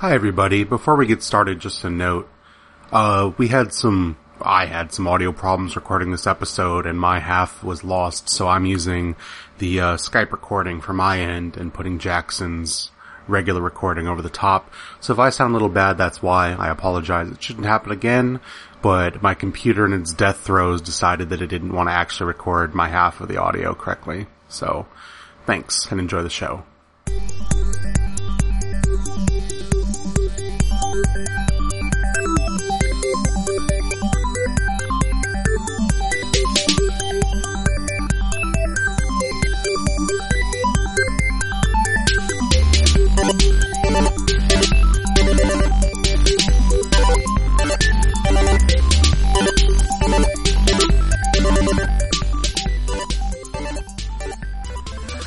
Hi everybody. Before we get started, just a note. Uh, we had some, I had some audio problems recording this episode and my half was lost, so I'm using the uh, Skype recording for my end and putting Jackson's regular recording over the top. So if I sound a little bad, that's why. I apologize. It shouldn't happen again, but my computer in its death throes decided that it didn't want to actually record my half of the audio correctly. So, thanks and enjoy the show.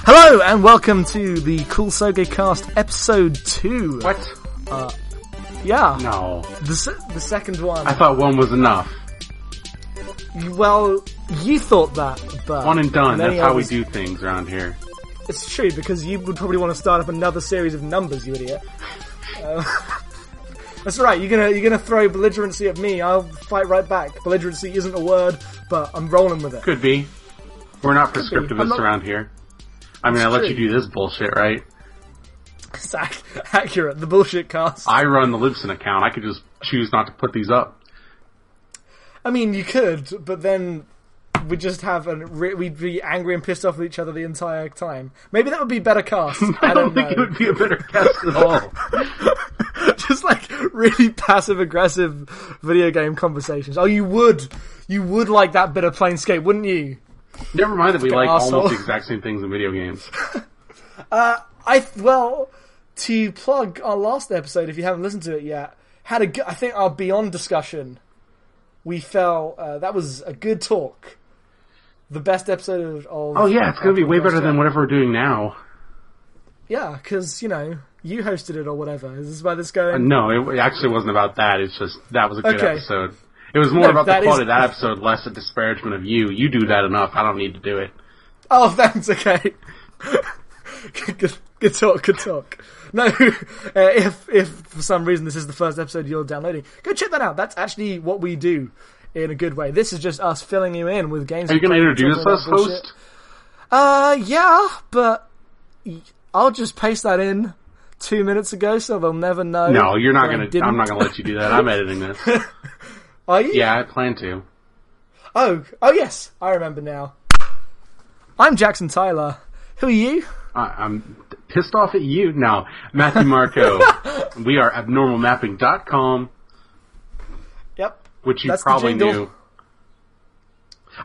Hello and welcome to the Kusoge Cast episode 2. What? Yeah. No. The, se- the second one. I thought one was enough. well, you thought that, but... One and done. many That's how we others- do things around here. It's true, because you would probably want to start up another series of numbers, you idiot. Uh, that's right, you're gonna, you're gonna throw belligerency at me, I'll fight right back. Belligerency isn't a word, but I'm rolling with it. Could be. We're not prescriptivists I'm not- around here. I mean, I let you do this bullshit, right? It's ac- accurate, the bullshit cast. I run the Libsyn account. I could just choose not to put these up. I mean, you could, but then we'd just have an re- we'd be angry and pissed off with each other the entire time. Maybe that would be better cast. I, I don't think know. it would be a better cast at all. just like really passive aggressive video game conversations. Oh, you would, you would like that bit of Planescape, wouldn't you? Never mind that we like arsehole. almost the exact same things in video games. I well, to plug our last episode, if you haven't listened to it yet, had a I think our Beyond discussion. We felt uh, that was a good talk. The best episode of. Oh yeah, it's gonna be way better than whatever we're doing now. Yeah, because you know you hosted it or whatever. Is this where this going? No, it actually wasn't about that. It's just that was a good Okay. episode. It was more No, about the quality is- of that episode, less a disparagement of you. You do that enough. I don't need to do it. Oh, thanks. Okay. good, good talk. Good talk. No, uh, if if for some reason this is the first episode you're downloading, go check that out. That's actually what we do in a good way. This is just us filling you in with games. Are you going to introduce us, host? Uh, yeah, but I'll just paste that in two minutes ago, so they'll never know. No, you're not going to. I'm not going to let you do that. I'm editing this. Are you? Yeah, I plan to. Oh, oh yes, I remember now. I'm Jackson Tyler. Who are you? I, I'm pissed off at you now, Matthew Marco. we are abnormalmapping.com, Yep. which you That's probably knew.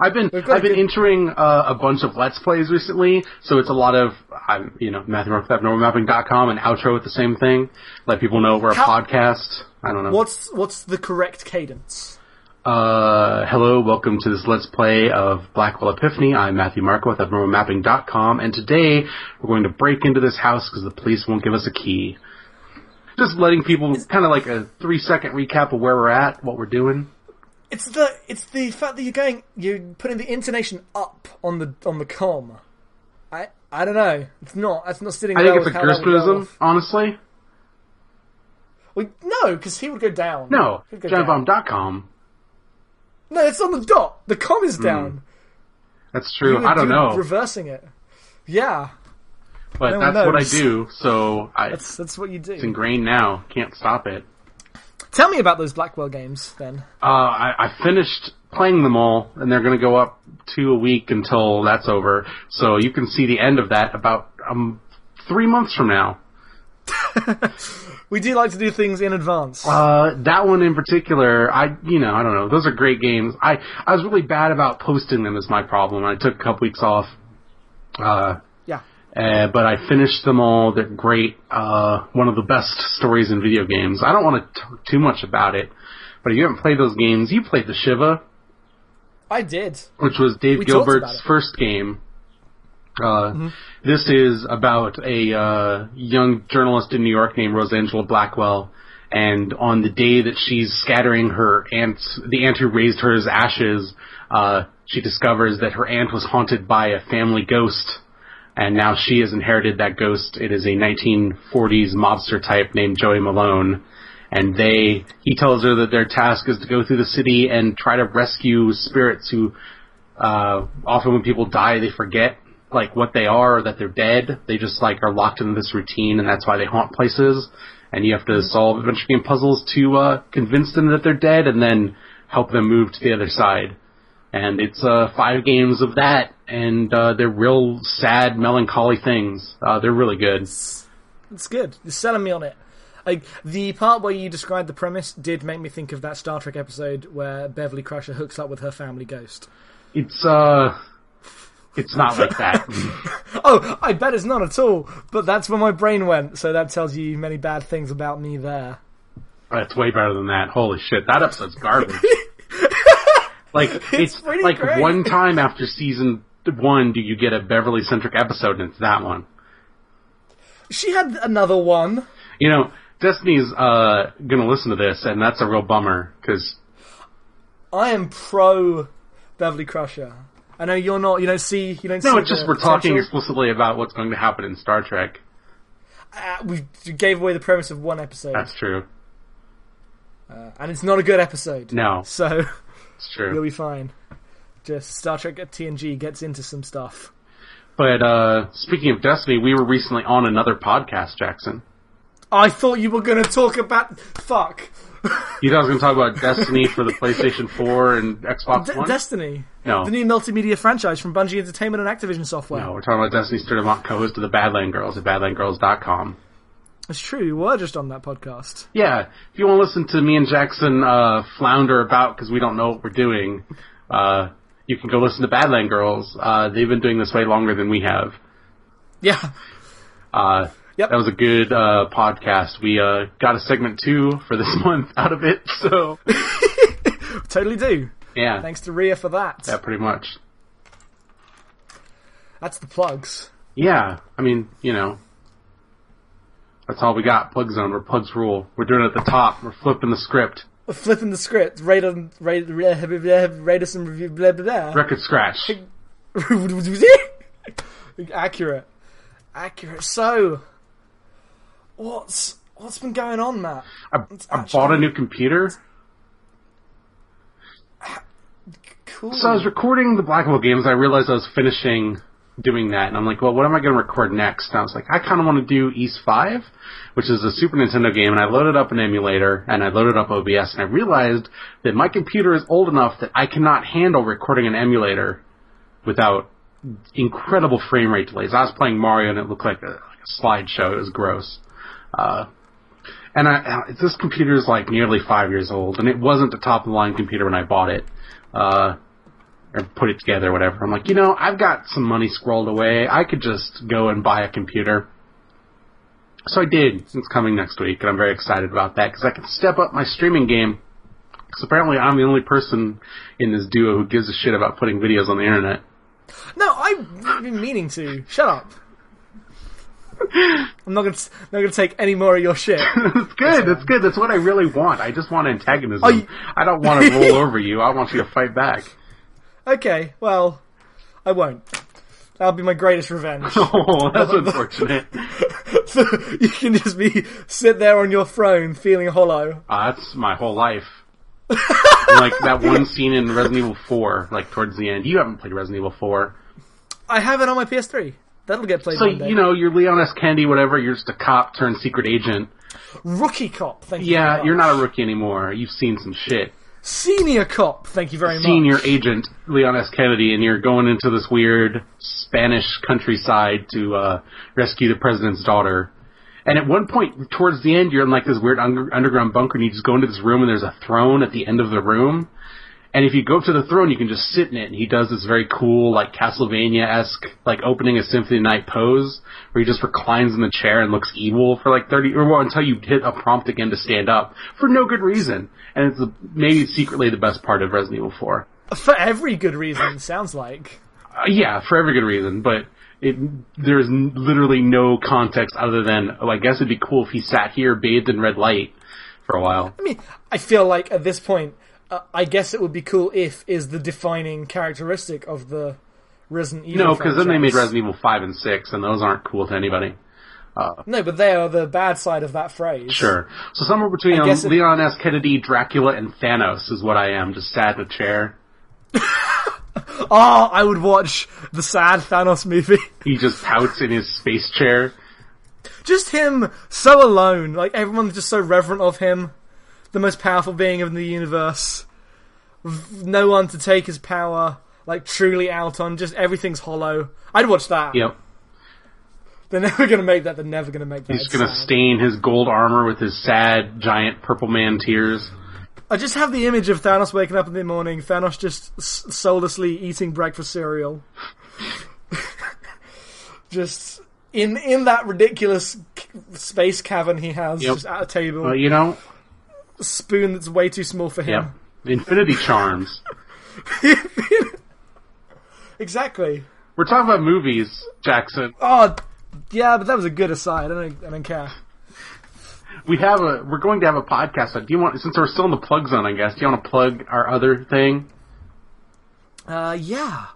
I've been I've been entering uh, a bunch of Let's Plays recently, so it's a lot of I'm you know Matthew at abnormalmapping.com and outro with the same thing. Let people know we're a How- podcast. I don't know. What's what's the correct cadence? Uh, hello, welcome to this Let's Play of Blackwell Epiphany. I'm Matthew Marco with abnormalmapping.com, and today we're going to break into this house because the police won't give us a key. Just letting people kind of like a three second recap of where we're at, what we're doing. It's the it's the fact that you're going you're putting the intonation up on the on the com. I I don't know. It's not. It's not sitting. I well think it's a with how that would go Gerstmanism, off. honestly. Well, no, because he would go down. No, go giantbomb.com. No, it's on the dot. The com is down. That's true. Hmm. I don't do know, Reversing it. Yeah, but no that's what I do. So I, that's that's what you do. it's ingrained now. Can't stop it. Tell me about those Blackwell games then. Uh, I, I finished playing them all, and they're going to go up two a week until that's over. So you can see the end of that about um three months from now. We do like to do things in advance. Uh, that one in particular, I you know I don't know. Those are great games. I I was really bad about posting them. Is my problem. I took a couple weeks off. Uh. Uh, but I finished them all. They're great. Uh, one of the best stories in video games. I don't want to talk too much about it, but if you haven't played those games, you played the Shivah. I did. which was Dave We Gilbert's first game. Uh, This is about a uh, young journalist in New York named Rosangela Blackwell, and on the day that she's scattering her aunt, the aunt who raised her as ashes, uh, she discovers that her aunt was haunted by a family ghost, and now she has inherited that ghost. It is a 1940s mobster type named Joey Malone, and they he tells her that their task is to go through the city and try to rescue spirits who uh, often when people die they forget like what they are or that they're dead. They just like are locked into this routine, and that's why they haunt places. And you have to solve adventure game puzzles to uh, convince them that they're dead, and then help them move to the other side. And it's uh, five games of that, and uh, they're real sad, melancholy things. Uh, they're really good. It's good. You're selling me on it. Like the part where you described the premise did make me think of that Star Trek episode where Beverly Crusher hooks up with her family ghost. It's uh, it's not like that. Oh, I bet it's not at all. But that's where my brain went. So that tells you many bad things about me there. That's way better than that. Holy shit, that episode's garbage. like it's, pretty like great. one time after season one do you get a Beverly centric episode, and it's that one. She had another one. You know, Destiny's uh gonna listen to this, and that's a real bummer because I am pro Beverly Crusher. I know you're not. You don't see. You don't see. no, it's just we're talking explicitly about what's going to happen in Star Trek. Uh, we gave away the premise of one episode, That's true. uh, and it's not a good episode. No, So it's true. you'll be fine. Just Star Trek at TNG gets into some stuff. But uh speaking of Destiny, we were recently on another podcast, Jackson. I thought you were going to talk about fuck You guys going to talk about Destiny for the PlayStation 4 and Xbox De- One? Destiny, no, the new multimedia franchise from Bungie Entertainment and Activision Software. no, we're talking about Destiny Sturdivant co-host of the Badland Girls at badlandgirls.com. It's true. You were just on that podcast. Yeah, if you want to listen to me and Jackson uh, flounder about because we don't know what we're doing, uh, you can go listen to Badland Girls. Uh, they've been doing this way longer than we have. Yeah. Uh, Yep. That was a good uh, podcast. We uh, got a segment two for this month out of it, so Totally do. yeah, Thanks to Ria for that. yeah, pretty much. That's the plugs. Yeah, I mean, you know, that's all we got. Plug zone, plugs rule. We're doing it at the top. We're flipping the script. We're flipping the script. Rate on rate, rate, rate us and review blah blah blah. Record scratch. Accurate. Accurate. So, what's what's been going on, Matt? I, I bought a new computer. Cool. So I was recording the Blackwell games. I realized I was finishing doing that, and I'm like, well, what am I going to record next? And I was like, I kind of want to do East Five, which is a Super Nintendo game, and I loaded up an emulator and I loaded up OBS, and I realized that my computer is old enough that I cannot handle recording an emulator without incredible frame rate delays. I was playing Mario, and it looked like a, like a slideshow. It was gross. Uh, and I, this computer is like nearly five years old, and it wasn't the top of the line computer when I bought it. Uh, or put it together, or whatever. I'm like, you know, I've got some money scrolled away. I could just go and buy a computer. So I did. It's coming next week, and I'm very excited about that because I can step up my streaming game. Because apparently, I'm the only person in this duo who gives a shit about putting videos on the internet. No, I've been meaning to. Shut up. I'm not gonna not gonna take any more of your shit. It's good. That's good. That's what I really want. I just want antagonism. You- I don't want to roll over you. I want you to fight back. Okay, well, I won't. That'll be my greatest revenge. Oh, that's unfortunate. so you can just be sit there on your throne feeling hollow. Uh, that's my whole life. like that one scene in Resident Evil 4, like towards the end. You haven't played Resident Evil 4. I have it on my PS3. That'll get played So, one day. you know, you're Leon S. Kennedy, whatever, you're just a cop turned secret agent. Rookie cop, thank you. Yeah, you're not a rookie anymore. You've seen some shit. Senior cop, thank you very much. Senior agent, Leon S. Kennedy, and you're going into this weird Spanish countryside to, uh, rescue the president's daughter. And at one point, towards the end, you're in like this weird under- underground bunker, and you just go into this room, and there's a throne at the end of the room. And if you go up to the throne, you can just sit in it, and he does this very cool, like Castlevania-esque, like opening a Symphony Night pose, where he just reclines in the chair and looks evil for like 30, or well, until you hit a prompt again to stand up, for no good reason. And it's maybe secretly the best part of Resident Evil 4. For every good reason, sounds like. Uh, yeah, for every good reason, but it, there's literally no context other than, oh, I guess it'd be cool if he sat here bathed in red light for a while. I mean, I feel like at this point, uh, I guess it would be cool if is the defining characteristic of the Resident Evil. No, because then they made. Resident Evil 5 and 6, and those aren't cool to anybody. No, but they are the bad side of that phrase. Sure. So somewhere between um, Leon S. Kennedy, Dracula, and Thanos is what I am, just sat in a chair. Oh, I would watch the sad Thanos movie. He just pouts in his space chair. just him so alone. Like everyone's just so reverent of him, the most powerful being in the universe. No one to take his power like truly out on. Just everything's hollow. I'd watch that. Yep. They're never gonna make that. They're never gonna make that. He's It's gonna sad. stain his gold armor with his sad, giant purple man tears. I just have the image of Thanos waking up in the morning. Thanos just s- soullessly eating breakfast cereal. just in in that ridiculous space cavern he has, Yep. just at a table, you know, spoon that's way too small for him. yep. Infinity Charms. Exactly. We're talking about movies, Jackson. Oh, yeah, but that was a good aside. I don't, I don't care. We have a, we're going to have a podcast. Do you want, since we're still in the plug zone, I guess, do you want to plug our other thing? Uh, yeah.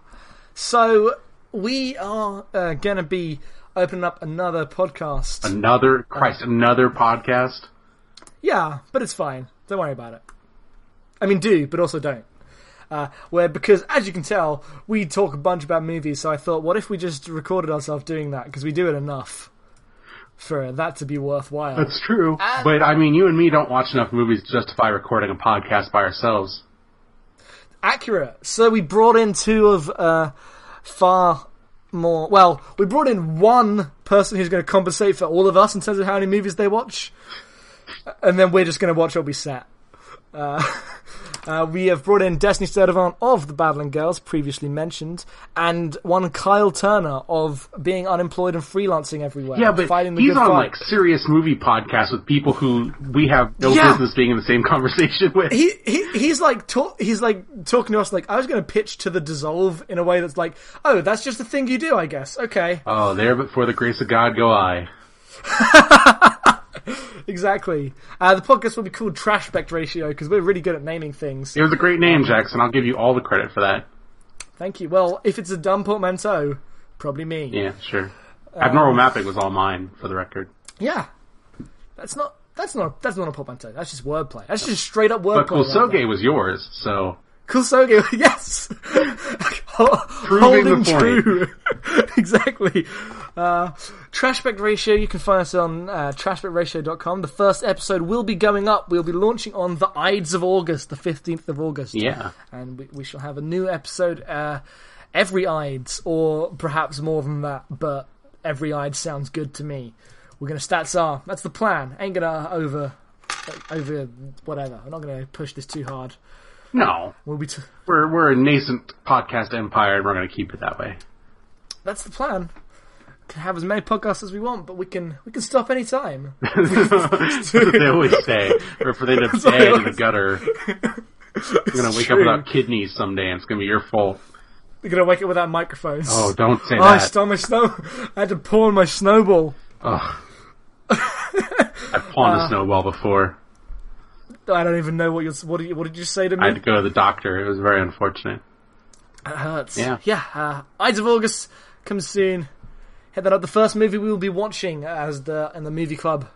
So we are uh, gonna be opening up another podcast. Another, Christ, another podcast? Yeah, but it's fine. Don't worry about it. I mean, do, but also don't. Uh, where because as you can tell, we talk a bunch about movies. So I thought, what if we just recorded ourselves doing that because we do it enough for that to be worthwhile. That's true. And- but I mean, you and me don't watch enough movies to justify recording a podcast by ourselves. accurate. So we brought in two of uh, far more. Well, we brought in one person who's going to compensate for all of us in terms of how many movies they watch, and then we're just going to watch what we set. Uh, uh, we have brought in Destiny Sturdivant of the Badland Girls, previously mentioned, and one Kyle Turner of being unemployed and freelancing everywhere. Yeah, but fighting the he's on fight. like serious movie podcasts with people who we have no Yeah. business being in the same conversation with. he, he he's like talk, he's like talking to us like I was going to pitch to the dissolve in a way that's like oh that's just the thing you do I guess okay oh, there but for the grace of God go I. exactly. Uh, the podcast will be called Trashback Ratio because we're really good at naming things. It was a great name, Jackson. I'll give you all the credit for that. thank you. Well if it's a dumb portmanteau probably me. Yeah, sure. Uh, Abnormal mapping was all mine, for the record. yeah. That's not that's not that's not a portmanteau. That's just wordplay. That's just straight up wordplay But right was yours, so. Kusoge, yes, Proving holding true. exactly. Uh, Trashback Ratio. You can find us on uh, trashbackratio.com. The first episode will be going up. We'll be launching on the Ides of August, the fifteenth of August. yeah. and we, we shall have a new episode uh, every Ides, or perhaps more than that. But every Ides sounds good to me. We're gonna stats are. That's the plan. Ain't gonna over over whatever. I'm not gonna push this too hard. No, We'll be. T- we're we're a nascent podcast empire, and we're going to keep it that way. that's the plan. Can have as many podcasts as we want, but we can we can stop any time. That's what they always say. Or if they up dead in the gutter, you're going to wake up without kidneys someday, and it's going to be your fault. You're gonna wake up without microphones. Oh, don't say Oh, I that. stole my snow. I had to pawn my snowball. Ugh. I've pawned Uh, a snowball before. I don't even know what you what did you, what did you say to me? I had to go to the doctor. It was very unfortunate. It hurts. Yeah. Yeah. Uh, Ides of August comes soon. Hit that up. The first movie we will be watching as the in the movie club,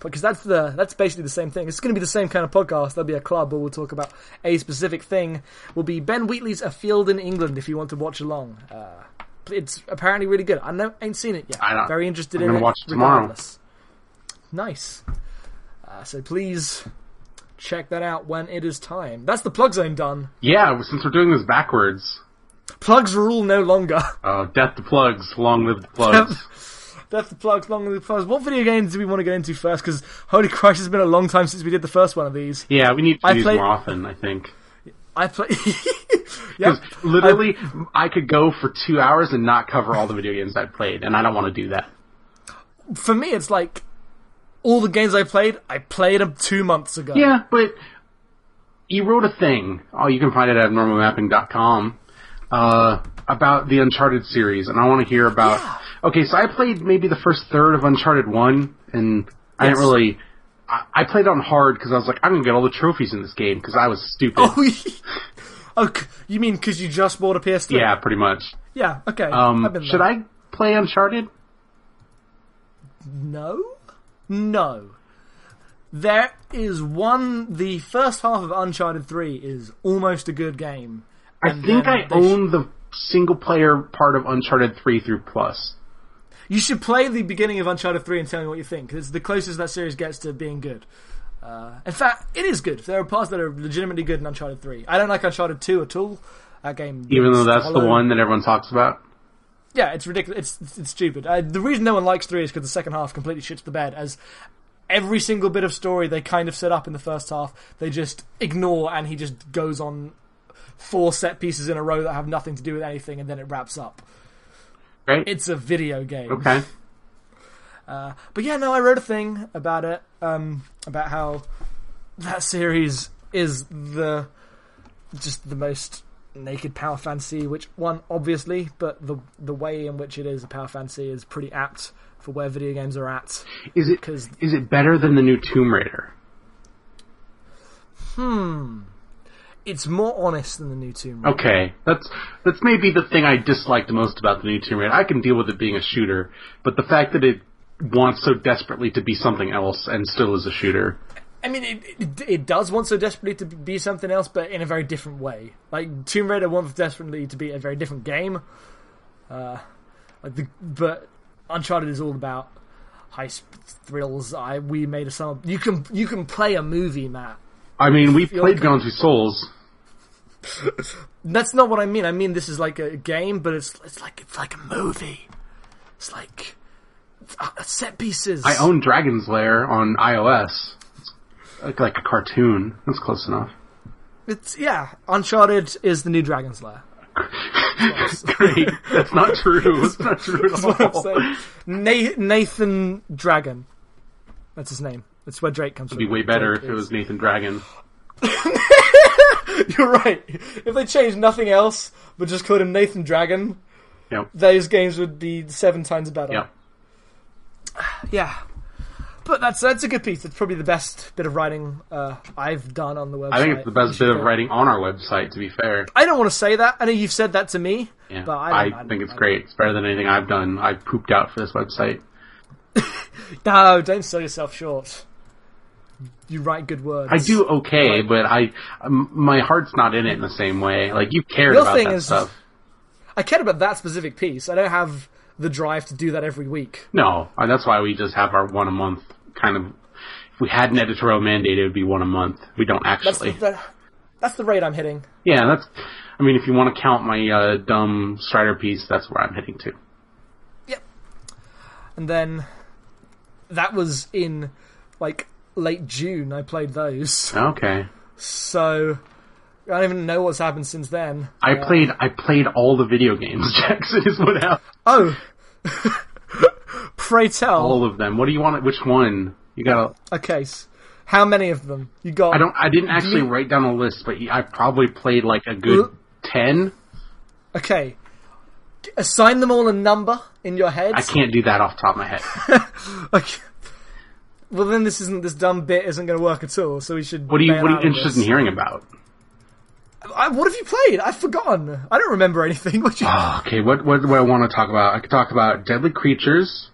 because that's the that's basically the same thing. It's going to be the same kind of podcast. There'll be a club where we'll talk about a specific thing. Will be Ben Wheatley's A Field in England. If you want to watch along, uh, it's apparently really good. I know ain't seen it yet. I don't- Very interested I'm in it. watch it tomorrow. regardless. Nice. Uh, so please check that out when it is time. That's the plug zone done. Yeah, since we're doing this backwards. Plugs rule no longer. Oh, death to plugs. Long live the plugs. death to plugs, long with the plugs. What video games do we want to get into first? Because holy Christ, it's been a long time since we did the first one of these. yeah, we need to do I these played- more often, I think. I play. yep. Because literally, I could go for two hours and not cover all the video games I played, and I don't want to do that. For me, it's like all the games I played. I played them two months ago. Yeah, but you wrote a thing. Oh, you can find it at normalmapping.com uh, about the Uncharted series, and I want to hear about. Yeah. Okay, so I played maybe the first third of Uncharted One, and I didn't really. I, I played on hard because I was like, I'm gonna get all the trophies in this game because I was stupid. Oh, Oh, you mean because you just bought a PS3? Yeah, pretty much. Yeah. Okay. Um, should. I play Uncharted? No. No. There is one. The first half of Uncharted Three is almost a good game. I think I they sh- own the single player part of Uncharted 3 through Plus. You should play the beginning of Uncharted 3 and tell me what you think. It's the closest that series gets to being good. Uh, in fact, it is good. There are parts that are legitimately good in Uncharted 3. I don't like Uncharted 2 at all. That game. Even though that's the one that everyone talks about. Yeah, it's ridiculous. It's, it's, stupid. Uh, the reason no one likes 3 is because the second half completely shits the bed, as every single bit of story they kind of set up in the first half, they just ignore, and he just goes on four set pieces in a row that have nothing to do with anything, and then it wraps up. Right? It's a video game. okay. Uh, but yeah, no, I wrote a thing about it, um, about how that series is the just the most naked power fantasy. Which one, obviously, but the the way in which it is a power fantasy is pretty apt for where video games are at. Is it Because is it better than the new Tomb Raider? Hmm. It's more honest than the new Tomb Raider. Okay, that's that's maybe the thing I disliked most about the new Tomb Raider. I can deal with it being a shooter, but the fact that it wants so desperately to be something else and still is a shooter. I mean, it, it, it does want so desperately to be something else, but in a very different way. Like Tomb Raider wants desperately to be a very different game. Uh, like the, but Uncharted is all about heist thrills. I we made a song. You can you can play a movie, Matt. I mean, we played Beyond Two Souls. That's not what I mean. I mean this is like a game, but it's it's like it's like a movie. It's like uh, set pieces. I own Dragon's Lair on iOS. Like, a cartoon. That's close enough. It's yeah. Uncharted is the new Dragon's Lair. Great. That's not true. That's not true at all. Nathan Dragon. That's his name. That's where Drake comes from. It'd be way better Drake if it was Nathan Dragon. You're right. If they changed nothing else but just called him Nathan Dragon, Yep. those games would be seven times better. Yep. Yeah. But that's that's a good piece. It's probably the best bit of writing uh, I've done on the website. I think it's the best bit of writing on our website, to be fair. I don't want to say that. I know you've said that to me, Yeah. but I, I, I, think it's I- great. It's better than anything I've done. I pooped out for this website. No, don't sell yourself short. You write good words. I do okay, but I my heart's not in it in the same way. Like you cared Your about thing that is- stuff. I cared about that specific piece. I don't have the drive to do that every week. No, uh, that's why we just have our one a month kind of. If we had an editorial mandate, it would be one a month. We don't That's actually. the, that's the rate I'm hitting. Yeah, that's. I mean, if you want to count my uh, dumb Strider piece, that's where I'm hitting to. Yep. And then that was in like late June. I played those, Okay. so I don't even know what's happened since then. I played. I played all the video games. Jackson is what happened. Oh, pray tell. All of them. What do you want? Which one? You got a, Okay, s- how many of them you got? I don't. I didn't actually me- write down a list, but I probably played like a good ten. Okay, assign them all a number in your head. I can't do that off the top of my head. Okay. Well, then this isn't this dumb bit isn't going to work at all. So we should. What are you? What are you interested this. in hearing about? I, what have you played? I've forgotten. I don't remember anything. What you, Oh, okay, what what do I want to talk about? I could talk about Deadly Creatures.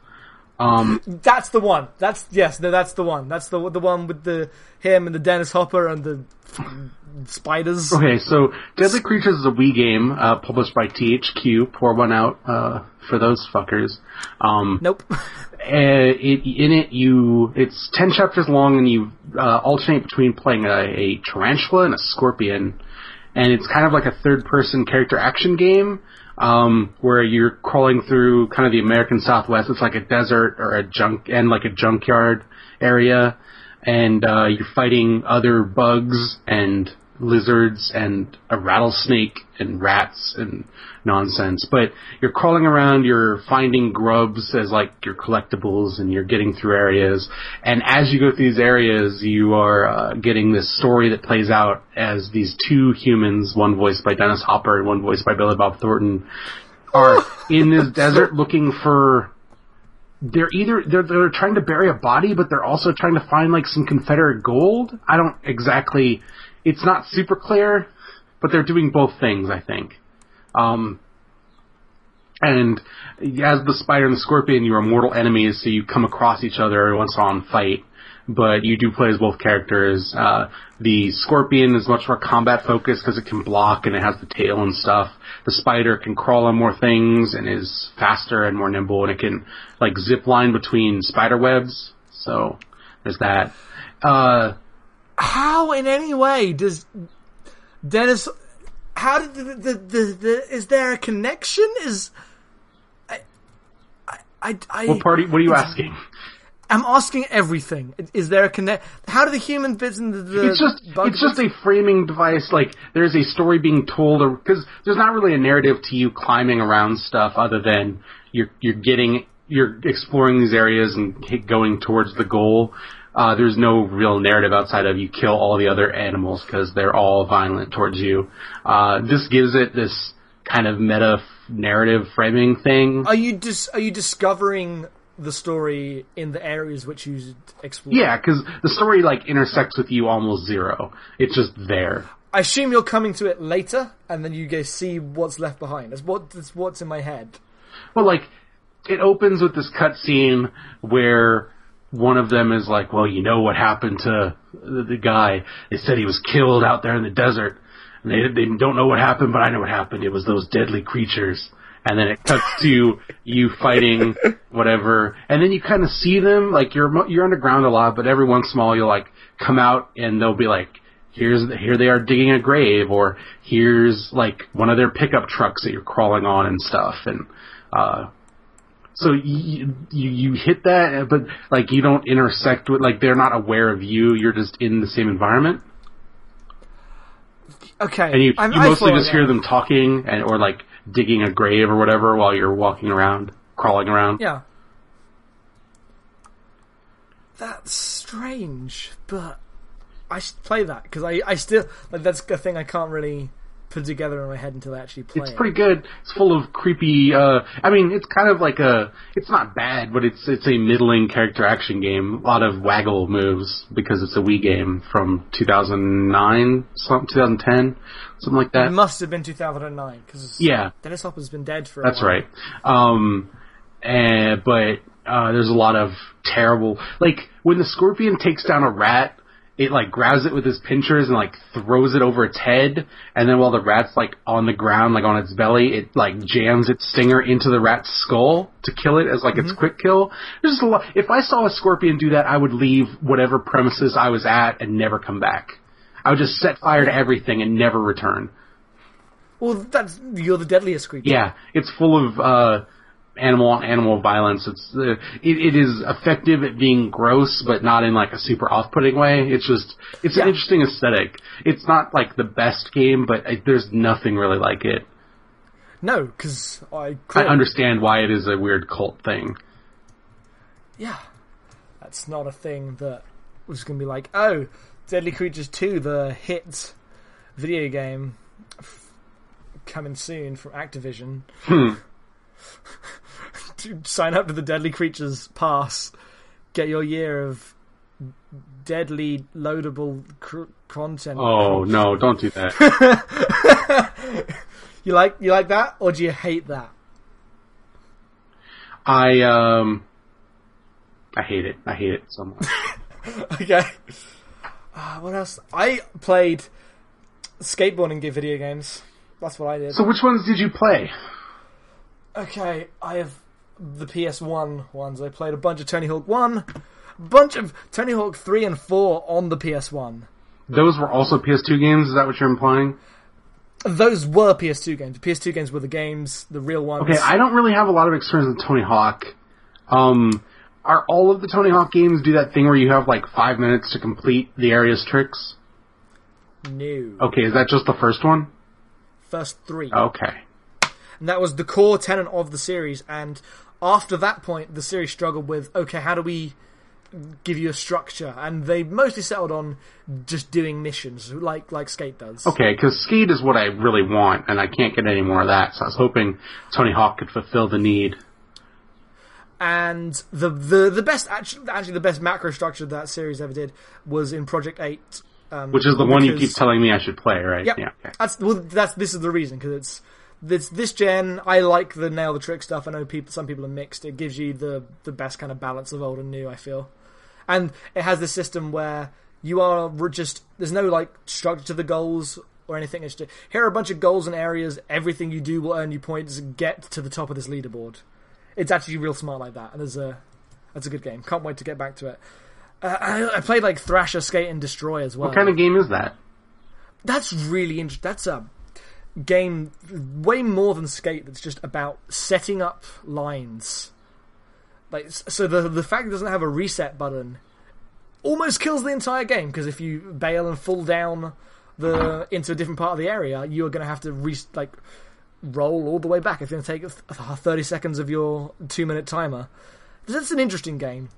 Um, That's the one. That's yes. No, that's the one. That's the the one with the him and the Dennis Hopper and the spiders. okay, so Deadly Creatures is a Wii game uh, published by THQ. Pour one out uh, for those fuckers. Um, Nope. uh, it, in it, you it's ten chapters long, and you uh, alternate between playing a, a tarantula and a scorpion, and it's kind of like a third-person character action game um, where you're crawling through kind of the American Southwest. It's like a desert or a junk and like a junkyard area, and uh, you're fighting other bugs and lizards and a rattlesnake and rats and nonsense. But you're crawling around, you're finding grubs as like your collectibles and you're getting through areas. And as you go through these areas, you are uh, getting this story that plays out as these two humans, one voiced by Dennis Hopper and one voiced by Billy Bob Thornton, are in this desert looking for they're either they're they're trying to bury a body, but they're also trying to find like some Confederate gold. I don't exactly. It's not super clear. but they're doing both things. I think. Um, and as the spider and the scorpion, you are mortal enemies, so you come across each other every once in a while and fight. But you do play as both characters. Uh, the scorpion is much more combat focused because it can block and it has the tail and stuff. The spider can crawl on more things and is faster and more nimble, and it can like zip line between spider webs. So there's that. Uh, How in any way does Dennis? How did the the, the, the is there a connection? Is I I I, I what party? What are you asking? I'm asking everything. Is there a connect? How do the human bits and the, the it's just it's just a framing device. Like there's a story being told, because there's not really a narrative to you climbing around stuff other than you're you're getting you're exploring these areas and going towards the goal. Uh, there's no real narrative outside of you kill all the other animals because they're all violent towards you. Uh, this gives it this kind of meta narrative framing thing. Are you dis- Are you discovering the story in the areas which you explore? yeah, because the story like intersects with you almost zero. It's just there. I assume you're coming to it later, and then you go see what's left behind. That's what that's what's in my head. Well, like, it opens with this cutscene where one of them is like, well, you know what happened to the, the guy. They said he was killed out there in the desert. And they, they don't know what happened, but I know what happened. It was those deadly creatures. And then it cuts to you fighting whatever. And then you kind of see them, like, you're, mo- you're underground a lot, but every once in a while you'll, like, come out and they'll be like, here's here they are digging a grave or here's like one of their pickup trucks that you're crawling on and stuff and uh so you, you you hit that uh, but like you don't intersect with like they're not aware of you you're just in the same environment? Okay, and you, I'm- you mostly just hear them talking and or like digging a grave or whatever while you're walking around crawling around? Yeah, that's strange, but I should play that because I I still like that's a thing I can't really put together in my head until I actually play It's it. pretty good. It's full of creepy. Uh, I mean, it's kind of like a. It's not bad, but it's it's a middling character action game. A lot of waggle moves because it's a Wii game from 2009, some 2010, something like that. It must have been 2009 because Yeah, Dennis Hopper's been dead for. A that's right. Um, and, but uh, there's a lot of terrible. Like when the scorpion takes down a rat. It like grabs it with his pinchers and like throws it over its head, and then while the rat's like on the ground, like on its belly, it like jams its stinger into the rat's skull to kill it as like its quick kill. There's just a lot. If I saw a scorpion do that, I would leave whatever premises I was at and never come back. I would just set fire to everything and never return. Well, that's you're the deadliest creature. Yeah, it's full of uh, animal on animal violence. It's uh, it, it is effective at being gross, but not in like a super off-putting way. It's just it's Yeah. an interesting aesthetic. It's not like the best game, but there's nothing really like it. No, because I. I understand why it is a weird cult thing. Yeah, that's not a thing that was going to be like, oh, Deadly Creatures 2, the hit video game coming soon from Activision. Hmm. to sign up to the Deadly Creatures pass, get your year of deadly loadable cr- content. Oh no, don't do that. You like you like that, or do you hate that? I um, I hate it. I hate it so much. Okay. Uh, what else? I played skateboarding video games. That's what I did. so which ones did you play? Okay, I have the PS1 ones. I played a bunch of Tony Hawk 1, bunch of Tony Hawk 3 and 4 on the PS1. Those were also PS2 games. Is that what you're implying? Those were PS2 games. The PS2 games were the games, the real ones. Okay, I don't really have a lot of experience with Tony Hawk. Um, are all of the Tony Hawk games do that thing where you have like five minutes to complete the area's tricks? No. Okay, is that just the first one? First three. Okay. And that was the core tenet of the series. And after that point, the series struggled with, okay, how do we give you a structure? And they mostly settled on just doing missions, like like Skate does. Okay, because Skate is what I really want, and I can't get any more of that, so I was hoping Tony Hawk could fulfill the need. And the the the best actually, actually the best macro structure that series ever did was in Project Eight Um, Which is the one you keep telling me I should play, right? Yep. Yeah. Okay. That's well. That's this is the reason because it's this this gen. I like the nail the trick stuff. I know people. Some people are mixed. It gives you the the best kind of balance of old and new. I feel, and it has this system where you are just there's no like structure to the goals or anything. It's just here are a bunch of goals and areas. Everything you do will earn you points. Get to the top of this leaderboard. It's actually real smart like that, and there's a that's a good game. Can't wait to get back to it. Uh, I, I played like Thrasher, Skate, and Destroy as well What kind of game is that? that's really interesting. That's a game way more than skate. That's just about setting up lines. Like so, the the fact it doesn't have a reset button almost kills the entire game because if you bail and fall down the into a different part of the area, you are going to have to re- like roll all the way back. It's going to take thirty seconds of your two minute timer. That's an interesting game.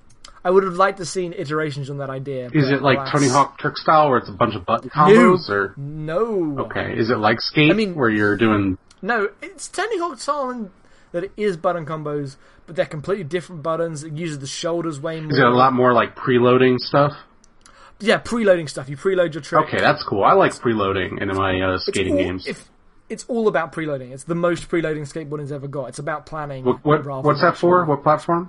I would have liked to seen iterations on that idea. Is it like alas- Tony Hawk Trick Style where it's a bunch of button combos or No. Okay. Is it like Skate I mean- where you're doing No, it's Tony Hawk style that it is button combos, but they're completely different buttons. It uses the shoulders way more. is it a lot more like preloading stuff? Yeah, preloading stuff. You preload your trick. Okay, that's cool. I like preloading in my uh, skating all, games. If, it's all about preloading. It's the most preloading skateboarding's ever got. It's about planning. What, what what's that for? What platform?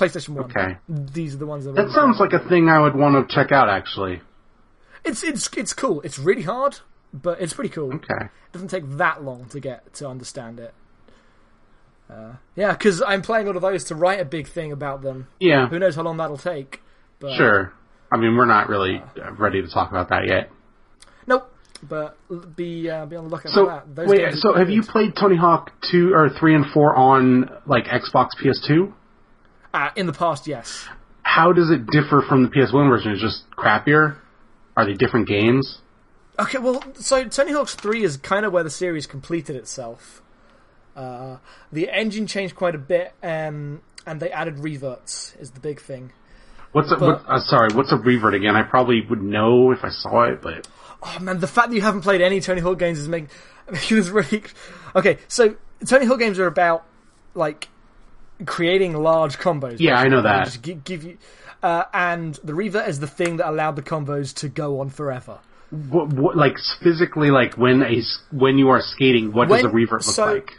PlayStation One. Okay. These are the ones that. That sounds like a thing I would want to check out actually. It's it's it's cool. It's really hard, but it's pretty cool. Okay. It doesn't take that long to get to understand it. Uh, yeah, because I'm playing all of those to write a big thing about them. Yeah. Who knows how long that'll take? But, Sure. I mean, we're not really uh, ready to talk about that yet. Nope. But be uh, be on the lookout So for that. Those wait, so have you played Tony Hawk two or three and four on like Xbox PS2? Uh, in the past, yes. How does it differ from the PS1 version? Is it just crappier? Are they different games? Okay, well, so Tony Hawk's 3 is kind of where the series completed itself. Uh, the engine changed quite a bit, um, and they added reverts, is the big thing. What's a, what, uh, sorry? What's a revert again? I probably would know if I saw it, but Oh man, the fact that you haven't played any Tony Hawk games is making, making this really. Okay, so Tony Hawk games are about, like, creating large combos. Yeah, I know that. Just gi- give you. Uh, and the revert is the thing that allowed the combos to go on forever. what, what like physically, like when a when you are skating, what does a revert look so- like?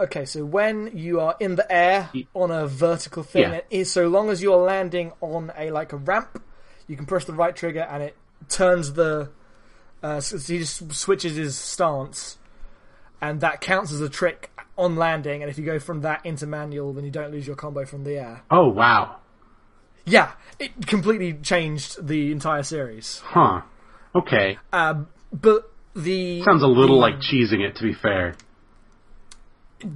Okay, so when you are in the air on a vertical thing, Yeah. it is so long as you're landing on a like a ramp, you can press the right trigger and it turns the. Uh, so he just switches his stance, and that counts as a trick on landing. And if you go from that into manual, then you don't lose your combo from the air. Oh wow, Yeah, it completely changed the entire series. huh? Okay, Um, but the sounds a little the- like cheesing it. To be fair,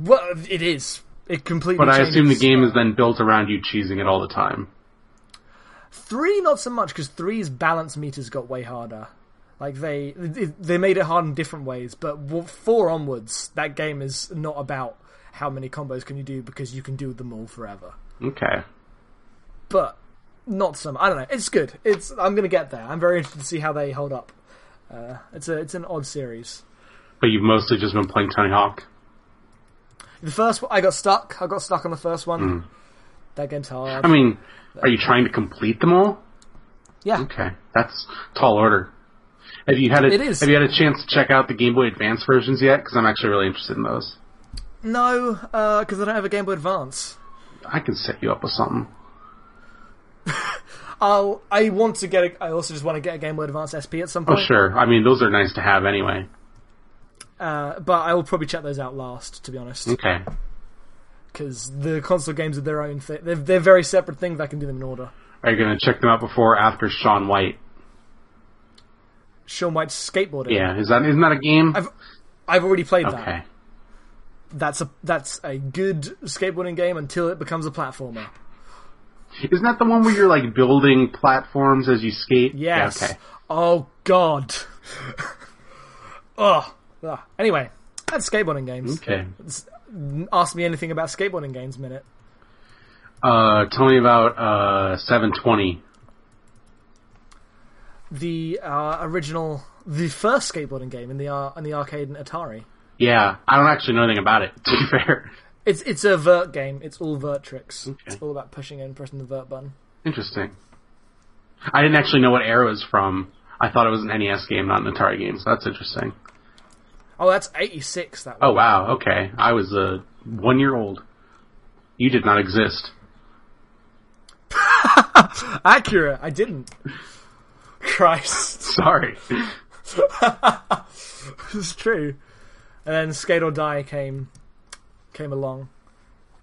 well, it is. It completely. but I assume the game uh, is then built around you cheesing it all the time. Three, not so much because three's balance meters got way harder. Like they they made it hard in different ways, but four onwards, that game is not about how many combos can you do because you can do them all forever. Okay, But not some. I don't know. It's good. It's I'm gonna get there. I'm very interested to see how they hold up. Uh, it's a it's an odd series. but you've mostly just been playing Tony Hawk. The first one, I got stuck. I got stuck on the first one. That game's hard. I mean, are you trying to complete them all? yeah. Okay, that's tall order. Have you had a It is. Have you had a chance to check out the Game Boy Advance versions yet? Because I'm actually really interested in those. No, because I don't have a Game Boy Advance. I can set you up with something. I'll. I want to get. A, I also just want to get a Game Boy Advance SP at some point. Oh sure. I mean, those are nice to have anyway. Uh, but I will probably check those out last, to be honest, Okay. because the console games are their own thing. They're, they're very separate things. I can do them in order. Are you going to check them out before or after Shaun White? Shaun White's skateboarding. Yeah. Is that isn't that a game? I've I've already played that. okay. That's a that's a good skateboarding game until it becomes a platformer. Isn't that the one where you're like building platforms as you skate? Yes. Yeah, okay. Oh God. Ugh. Ugh. Anyway, that's skateboarding games. Okay. Ask me anything about skateboarding games, minute. Uh, tell me about uh 720. The uh, original, the first skateboarding game in the ar- in the arcade and Atari. Yeah, I don't actually know anything about it. To be fair. It's it's a vert game. It's all vert tricks. Okay. It's all about pushing and pressing the vert button. Interesting. I didn't actually know what era was from. I thought it was an NES game, not an Atari game. So that's interesting. Oh, that's 86, that Oh one. wow, okay. I was uh, one year old. You did not exist. Accurate, I didn't. Christ. Sorry. it's true. And then Skate or Die came came along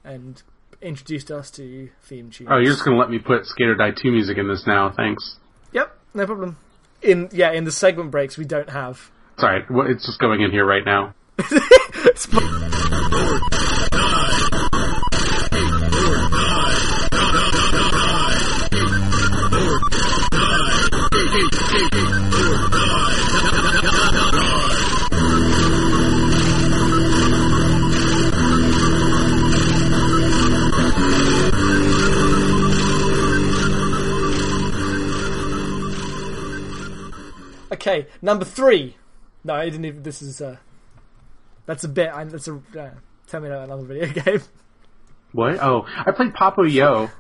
and introduced us to theme tunes. Oh, you're just gonna let me put Skate or Die 2 music in this now, thanks. Yep, no problem. In yeah, in the segment breaks we don't have. Sorry, it's just going in here right now. Okay, number three. No, I didn't even. This is uh, that's a bit. I, that's a uh, tell me about another video game. What? Oh, I played Papo Yo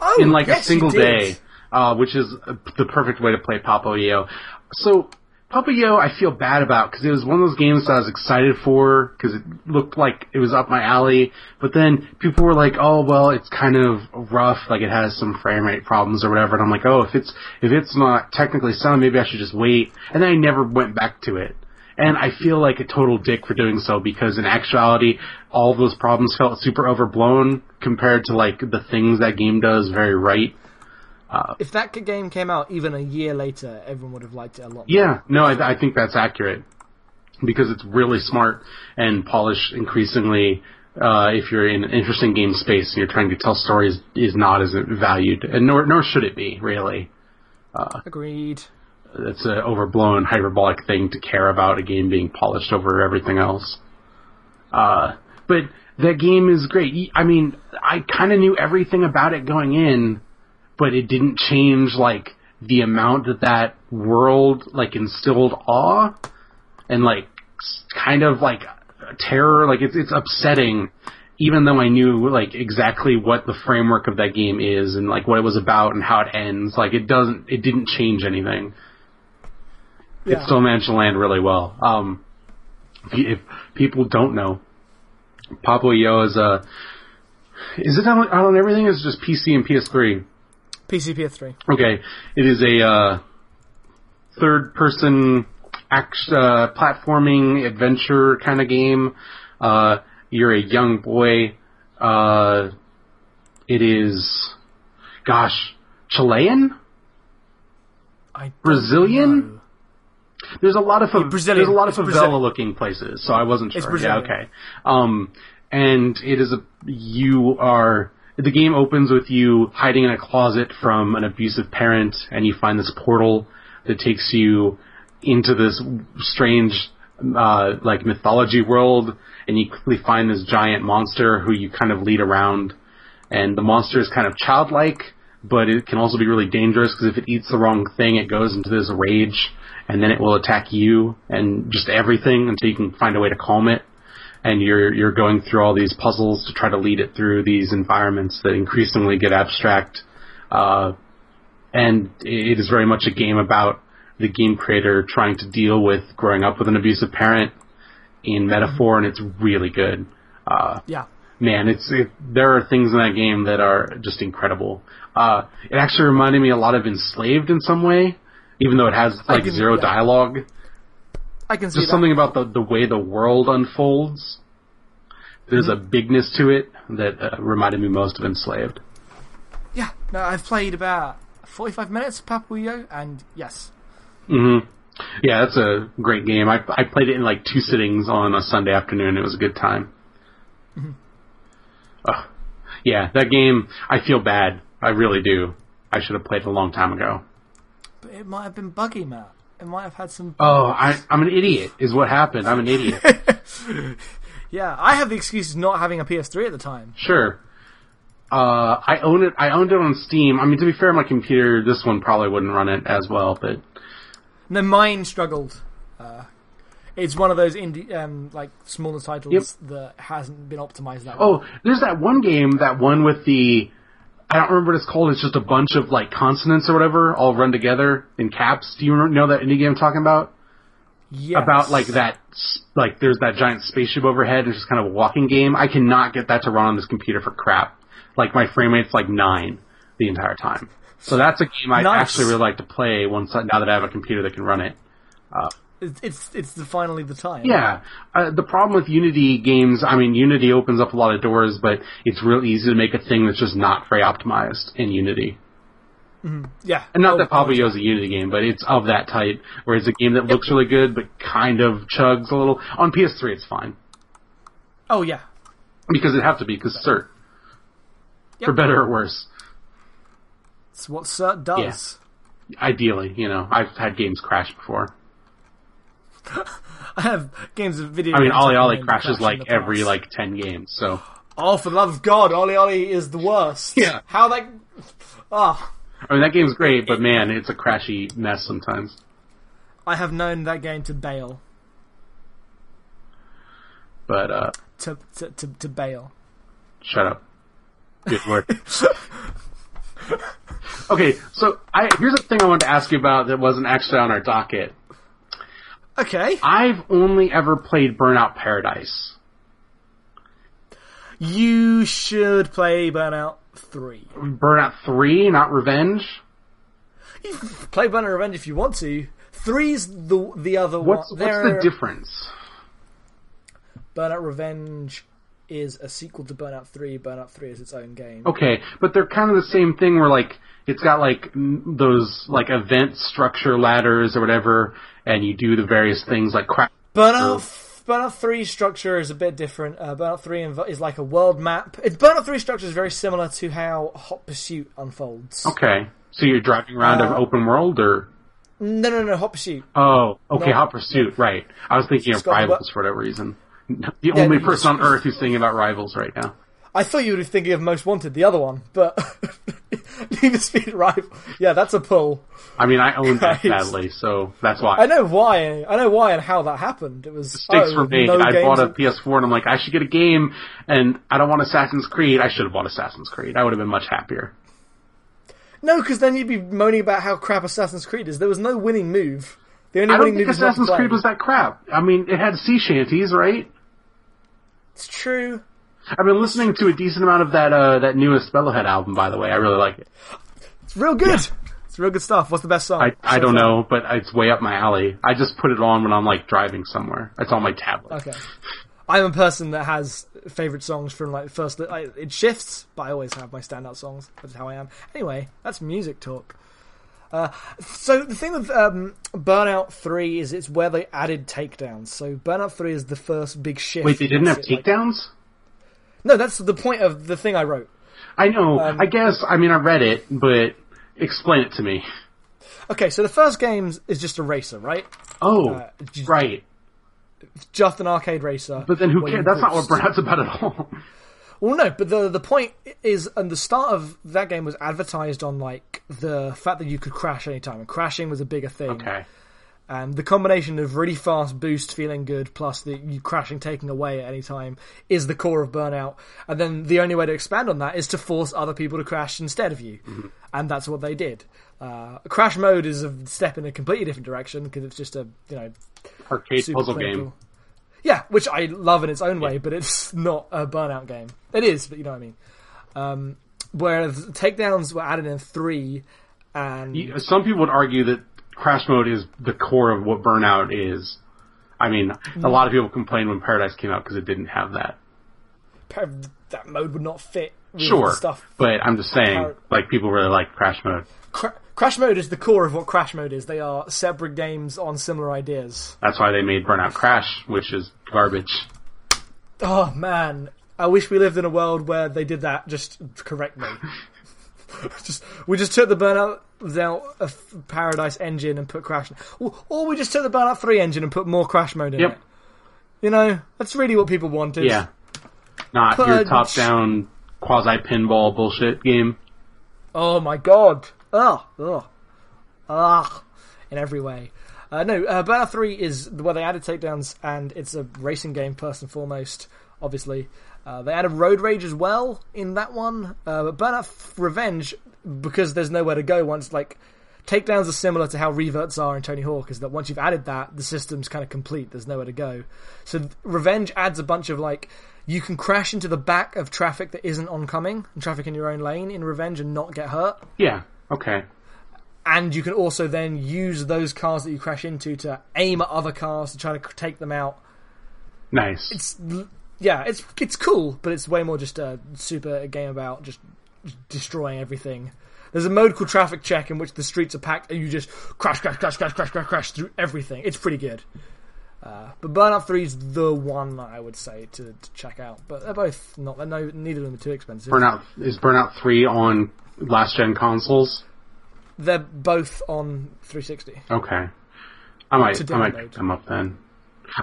Oh, in like yes, a single day, uh, which is uh, the perfect way to play Papo Yo. So Papo Yo, I feel bad about because it was one of those games that I was excited for because it looked like it was up my alley. But then people were like, "Oh, well, it's kind of rough, like it has some frame rate problems or whatever." And I'm like, "Oh, if it's if it's not technically sound, maybe I should just wait." And then I never went back to it. And I feel like a total dick for doing so because in actuality, all those problems felt super overblown compared to like the things that game does very right. If that game came out even a year later, everyone would have liked it a lot. more. Yeah, no, I, I think that's accurate because it's really smart and polished increasingly. Uh, if you're in an interesting game space and you're trying to tell stories, is not as valued, and nor nor should it be really. Agreed. It's an overblown, hyperbolic thing to care about a game being polished over everything else. Uh, but that game is great. I mean, I kind of knew everything about it going in, but it didn't change like the amount that that world like instilled awe and like kind of like terror. Like it's it's upsetting, even though I knew like exactly what the framework of that game is and like what it was about and how it ends. Like it doesn't, it didn't change anything Yeah. it still managed to land really well. Um, if, if people don't know, Papo Yo is a. Is it on, on everything? Is just PC and PS3? PC PS3. Okay, it is a uh, third-person act, uh, platforming adventure kind of game. Uh, you're a young boy. Uh, it is, gosh, Chilean. Brazilian? know. There's a lot of fa- Brazilian. there's a lot of It's favela looking places, so I wasn't It's sure. Yeah, Brazilian. okay. Um, and it is a you are the game opens with you hiding in a closet from an abusive parent, and you find this portal that takes you into this strange uh, like mythology world, and you quickly find this giant monster who you kind of lead around, and the monster is kind of childlike, but it can also be really dangerous because if it eats the wrong thing, it goes into this rage, and then it will attack you and just everything until you can find a way to calm it. And you're you're going through all these puzzles to try to lead it through these environments that increasingly get abstract. Uh, and it is very much a game about the game creator trying to deal with growing up with an abusive parent in metaphor, and it's really good. Uh, Yeah. man, it's it, there are things in that game that are just incredible. Uh, it actually reminded me a lot of Enslaved in some way, even though it has like zero yeah. dialogue. I can see Just that. something about the the way the world unfolds. There's Mm-hmm. a bigness to it that uh, reminded me most of Enslaved. Yeah. No, I've played about 45 minutes of Papo Yo, and yes. hmm Yeah, that's a great game. I I played it in like two sittings on a Sunday afternoon. It was a good time. Mm-hmm. Ugh. yeah, that game. I feel bad. I really do. I should have played it a long time ago. But it might have been buggy, Matt. It might have had some. Oh, I, I'm an idiot. Is what happened. I'm an idiot. Yeah, I have the excuse of not having a PS3 at the time. sure. Uh, I own it. I owned it on Steam. I mean, to be fair, my computer, this one probably wouldn't run it as well. But No, mine struggled. Uh, it's one of those indie, um, like smaller titles that hasn't been optimized that well. oh, there's that one game, that one with the I don't remember what it's called. It's just a bunch of like consonants or whatever all run together in caps. Do you know that indie game I'm talking about? Yes. About like that, like there's that giant spaceship overhead. And it's just kind of a walking game. I cannot get that to run on this computer for crap. Like my frame rate's like nine the entire time. So that's a game I'd Nice. actually really like to play once now that I have a computer that can run it. It's it's, it's the, finally the time. Yeah, uh, the problem with Unity games, I mean, Unity opens up a lot of doors, but it's real easy to make a thing that's just not very optimized in Unity. yeah. And not Oh, that Pablo is a Unity game, but it's of that type, where it's a game that looks really good, but kind of chugs a little. On PS3, it's fine. Oh yeah. Because it'd have to be, because CERT. Yep. For better or worse. It's what Cert does. Ideally, you know, I've had games crash before. I have games of video. I mean, OlliOlli crashes like every, like, 10 games, so. Oh, for the love of God, OlliOlli is the worst. Yeah. How that? Ah, I mean, that game's great, but man, it's a crashy mess sometimes. I have known that game to bail, But, uh, to to to, to bail. Shut up. Good word. okay, so I here's a thing I wanted to ask you about that wasn't actually on our docket. Okay, I've only ever played Burnout Paradise. you should play Burnout Three. Burnout 3, not Revenge. Play Burnout Revenge if you want to. Three's the the other What's one. what's the difference? Burnout Revenge is a sequel to Burnout Three. Burnout Three is its own game. Okay, but they're kind of the same thing where like it's got like those like event structure ladders or whatever and you do the various things like crap. Burnout Burnout Three structure is a bit different. Uh, Burnout Three inv- is like a world map. It, Burnout Three structure is very similar to how Hot Pursuit unfolds. Okay. So you're driving around Uh, an open world or No, no, no. Hot Pursuit. Oh, okay, No. Hot Pursuit, right. I was thinking of It's the Rivals for whatever reason. The only person on earth who's thinking about Rivals right now. I thought you were thinking of Most Wanted, the other one, but Need for Speed Rival. Yeah, that's a pull. I mean, I own that badly, so that's why. I know why. I know why and how that happened. It was Mistakes oh, were made. no I bought a of- PS4 and I'm like, I should get a game, and I don't want Assassin's Creed. I should have bought Assassin's Creed. I would have been much happier. No, because then you'd be moaning about how crap Assassin's Creed is. There was no winning move. The only I don't think move is not Assassin's Creed was that crap. I mean, it had sea shanties, right? It's true. I've been listening to a decent amount of that uh, that newest Bellowhead album, by the way. I really like it. It's real good. It's real good stuff. What's the best song? I, I don't know, but it's way up my alley. I just put it on when I'm like driving somewhere. It's on my tablet. Okay. I'm a person that has favorite songs from like first. I, it shifts, but I always have my standout songs. That's how I am. Anyway, that's music talk. Uh, so the thing with um, Burnout Three is it's where they added takedowns. So Burnout Three is the first big shift. Wait, they didn't have like- takedowns? No, that's the point of the thing I wrote. I know. Um, I guess. I mean, I read it, but explain it to me. Okay, so the first game is just a racer, right? Oh, Uh, just- right. Just an arcade racer. But then who cares? That's not what. Burnout's about at all. Well, no, but the the point is, and the start of that game was advertised on like the fact that you could crash anytime, and crashing was a bigger thing. okay. And the combination of really fast boost, feeling good, plus the you crashing, taking away at any time, is the core of Burnout. And then the only way to expand on that is to force other people to crash instead of you, Mm-hmm. and that's what they did. Uh, crash mode is a step in a completely different direction because it's just a you know Arcade puzzle clinical. game. Yeah, which I love in its own way, but it's not a burnout game. It is, but you know what I mean. Um, whereas takedowns were added in three, and Some people would argue that Crash Mode is the core of what Burnout is. I mean, a lot of people complained when Paradise came out because it didn't have that. that mode would not fit. Sure, stuff. but I'm just saying, like people really like Crash Mode. Cra- Crash mode is the core of what Crash mode is. They are separate games on similar ideas. That's why they made Burnout Crash, which is garbage. Oh man, I wish we lived in a world where they did that just correctly. just we just took the Burnout out of Paradise engine and put Crash, or, we just took the Burnout Three engine and put more Crash mode in Yep. it. You know, that's really what people wanted. Yeah. Not your top down quasi pinball bullshit game. Oh my god. Ugh. Ugh. Ugh. In every way. Uh, no, uh, Burnout 3 is where they added takedowns, and it's a racing game first and foremost obviously. Uh, they added Road Rage as well in that one, uh, but Burnout Revenge because there's nowhere to go once like takedowns are similar to how reverts are in Tony Hawk is that once you've added that the system's kind of complete there's nowhere to go so Revenge adds a bunch of like you can crash into the back of traffic that isn't oncoming and traffic in your own lane in Revenge and not get hurt Yeah. Okay. and you can also then use those cars that you crash into to aim at other cars to try to take them out Nice. it's yeah, it's it's cool, but it's way more just a super game about just destroying everything. There's a mode called traffic check in which the streets are packed and you just crash, crash, crash, crash, crash, crash, crash through everything. It's pretty good. Uh, but Burnout Three is the one I would say to, to check out. But they're both not. They're no, neither of them are too expensive. Burnout is Burnout three on last gen consoles. They're both on 360. Okay. I might I might pick them up then.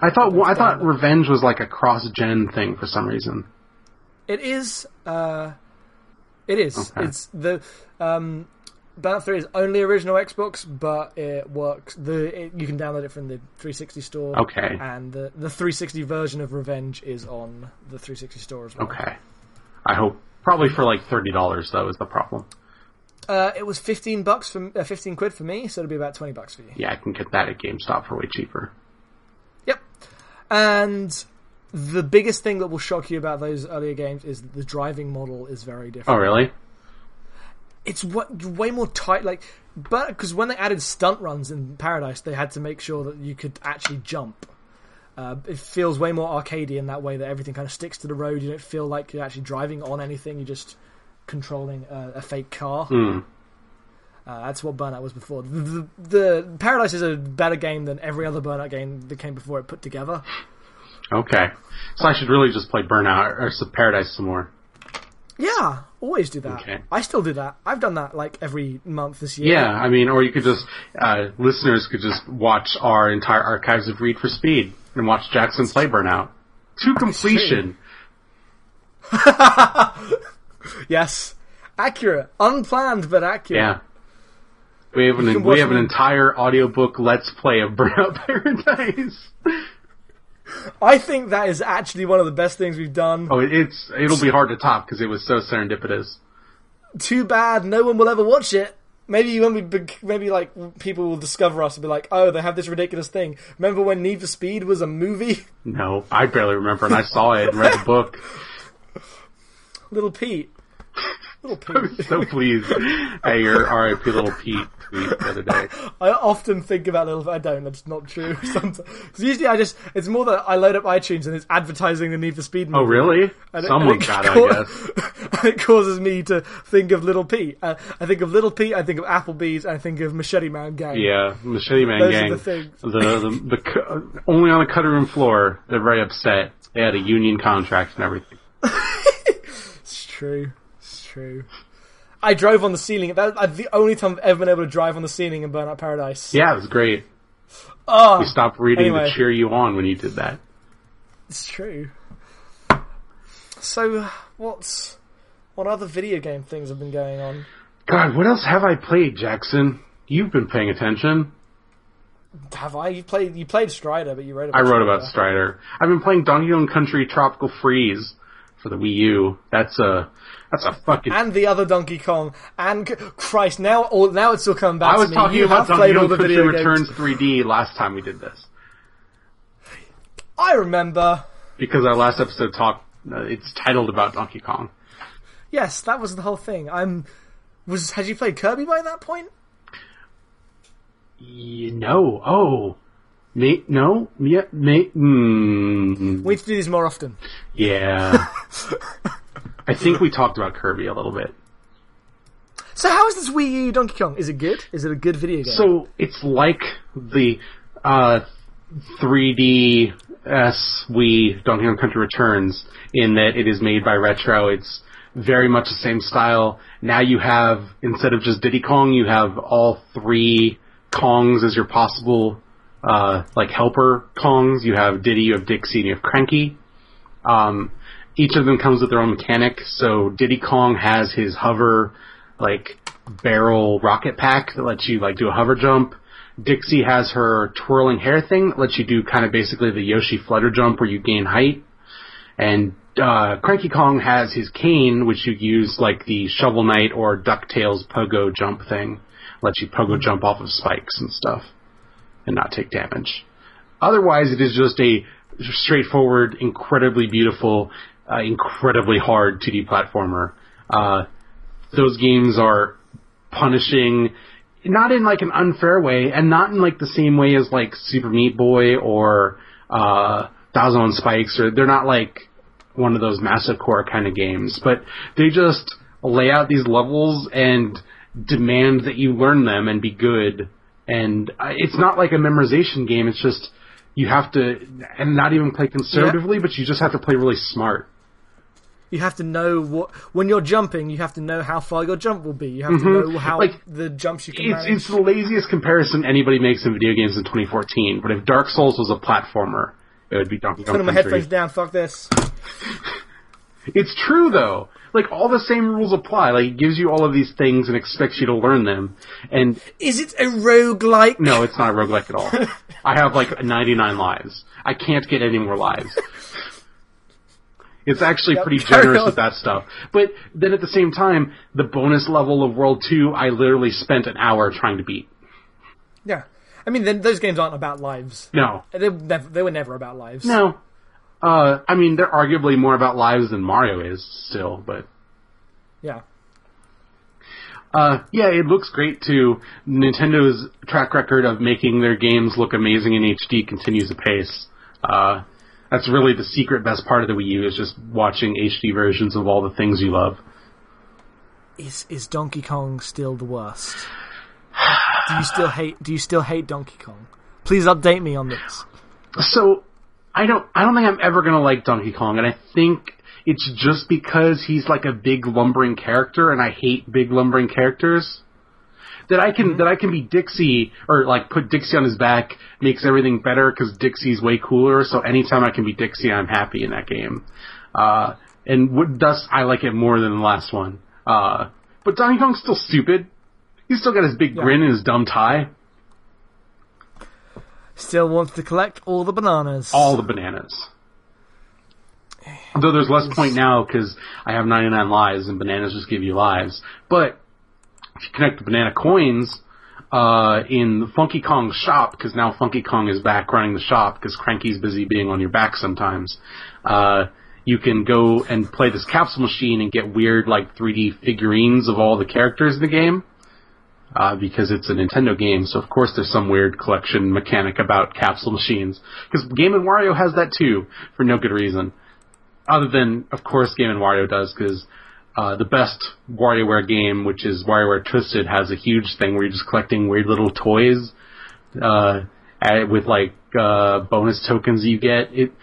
I thought well, I thought. Revenge was like a cross gen thing for some reason. It is. Uh, it is. Okay. It's the um, Burnout Three is only original Xbox, but it works. The it, you can download it from the 360 store. Okay. And the the 360 version of Revenge is on the 360 store as well. Okay. I hope probably for like thirty dollars though is the problem. Uh, it was 15 bucks for uh, 15 quid for me, so it'll be about 20 bucks for you. Yeah, I can get that at GameStop for way cheaper. And the biggest thing that will shock you about those earlier games is the driving model is very different. Oh really? it's what way more tight like but because when they added stunt runs in paradise they had to make sure that you could actually jump uh, it feels way more arcadey in that way that everything kind of sticks to the road you don't feel like you're actually driving on anything you're just controlling a, a fake car Hmm. Uh, that's what burnout was before the, the, the paradise is a better game than every other burnout game that came before it put together Okay. So I should really just play Burnout or some Paradise some more. yeah always do that Okay. i still do that i've done that like every month this year Yeah, I mean, or you could just uh, listeners could just watch our entire archives of Read for Speed and watch Jackson play Burnout to completion. yes accurate unplanned but accurate Yeah. We have an we have an entire audiobook let's play of Burnout Paradise. I think that is actually one of the best things we've done. Oh, it's it'll be hard to top because it was so serendipitous. Too bad no one will ever watch it. Maybe when we, maybe like people will discover us and be like, "Oh, they have this ridiculous thing." Remember when Need for Speed was a movie? No, I barely remember, and I saw it and read the book. Little Pete, little Pete. So pleased at your RIP little Pete tweet the other day. I often think about little. I don't. That's not true. Sometimes 'Cause usually, I just it's more that I load up iTunes and it's advertising the Need for Speed. Movie. Oh, really? And it- Someone it got it, cau- I guess. it causes me to think of Little Pete. Uh, I think of Little Pete. I think of Applebee's. and I think of Machete Man Gang. Yeah, Machete Man Those are Gang. the things. The, the, the, only on the cutting room floor, they're very upset. They had a union contract and everything. It's true. True. I drove on the ceiling. That, that's the only time I've ever been able to drive on the ceiling in Burnout Paradise. Yeah, it was great. Oh, We stopped reading Anyway. to cheer you on when you did that. it's true. So, what's what other video game things have been going on? God, what else have I played, Jackson? You've been paying attention. Have I? You played? You played Strider, but you wrote. I About wrote about Strider. I've been playing Donkey Kong Country Tropical Freeze for the Wii U. That's a that's a fucking. and the other Donkey Kong, and Christ, now all now it's all coming back to me. I was to me. talking you about have played all the video Returns games. 3D last time we did this I remember. because our last episode talked. Uh, it's titled about Donkey Kong. Yes, that was the whole thing. I'm. Was had you played Kirby by that point? You know, oh, me, no, yeah, me, mm, We need to do these more often. yeah. I think we talked about Kirby a little bit. So how is this Wii U Donkey Kong? Is it good? Is it a good video game? So it's like the uh, 3DS Wii Donkey Kong Country Returns in that it is made by Retro. It's very much the same style. Now you have instead of just Diddy Kong, you have all three Kongs as your possible uh, like helper Kongs. You have Diddy, you have Dixie, and you have Cranky. Um, each of them comes with their own mechanic. So Diddy Kong has his hover, like barrel rocket pack that lets you like do a hover jump. Dixie has her twirling hair thing that lets you do kind of basically the Yoshi flutter jump where you gain height. and uh, Cranky Kong has his cane, which you use like the Shovel Knight or Ducktales pogo jump thing, lets you pogo jump off of spikes and stuff, and not take damage. Otherwise, it is just a straightforward, incredibly beautiful, uh, incredibly hard 2D platformer. Uh, those games are punishing, not in like an unfair way, and not in like the same way as like Super Meat Boy or uh, Thousand One Spikes, or they're not like one of those massive core kind of games, but they just lay out these levels and demand that you learn them and be good. And uh, it's not like a memorization game. It's just you have to, and not even play conservatively, yeah. but you just have to play really smart. You have to know what when you're jumping. You have to know how far your jump will be. You have mm-hmm. to know how like, the jumps you can. It's, manage. it's the laziest comparison anybody makes in video games in 2014. But if Dark Souls was a platformer, it would be Donkey Kong Putting my headphones down. Fuck this. it's true though. Like all the same rules apply. Like it gives you all of these things and expects you to learn them. And is it a roguelike? No, it's not a roguelike at all. I have like 99 lives. I can't get any more lives. It's actually yep, pretty generous with that stuff. But then at the same time, the bonus level of World 2, I literally spent an hour trying to beat. Yeah. I mean, then those games aren't about lives. No. They, they were never about lives. No. Uh, I mean, they're arguably more about lives than Mario is still, but. Yeah. Uh, yeah, it looks great too. Nintendo's track record of making their games look amazing in HD continues apace. Uh, that's really the secret best part of the Wii U is just watching HD versions of all the things you love. Is is Donkey Kong still the worst? do you still hate do you still hate Donkey Kong? Please update me on this. So I don't I don't think I'm ever gonna like Donkey Kong, and I think it's just because he's like a big lumbering character, and I hate big lumbering characters. That I can mm-hmm. that I can be Dixie or like put Dixie on his back makes everything better because Dixie's way cooler. So anytime I can be Dixie, I'm happy in that game. Uh, and thus I like it more than the last one. Uh, but Donkey Kong's still stupid. He's still got his big yeah. grin and his dumb tie. Still wants to collect all the bananas. All the bananas. Though there's less point now because I have 99 lives and bananas just give you lives. But connect the banana coins uh, in Funky Kong's shop, because now Funky Kong is back running the shop because Cranky's busy being on your back sometimes, uh, you can go and play this capsule machine and get weird like 3D figurines of all the characters in the game. Uh, because it's a Nintendo game, so of course there's some weird collection mechanic about capsule machines. Because Game and Wario has that too, for no good reason other than of course Game and Wario does because uh, the best WarioWare game, which is WarioWare Twisted, has a huge thing where you're just collecting weird little toys uh, with like uh, bonus tokens you get. It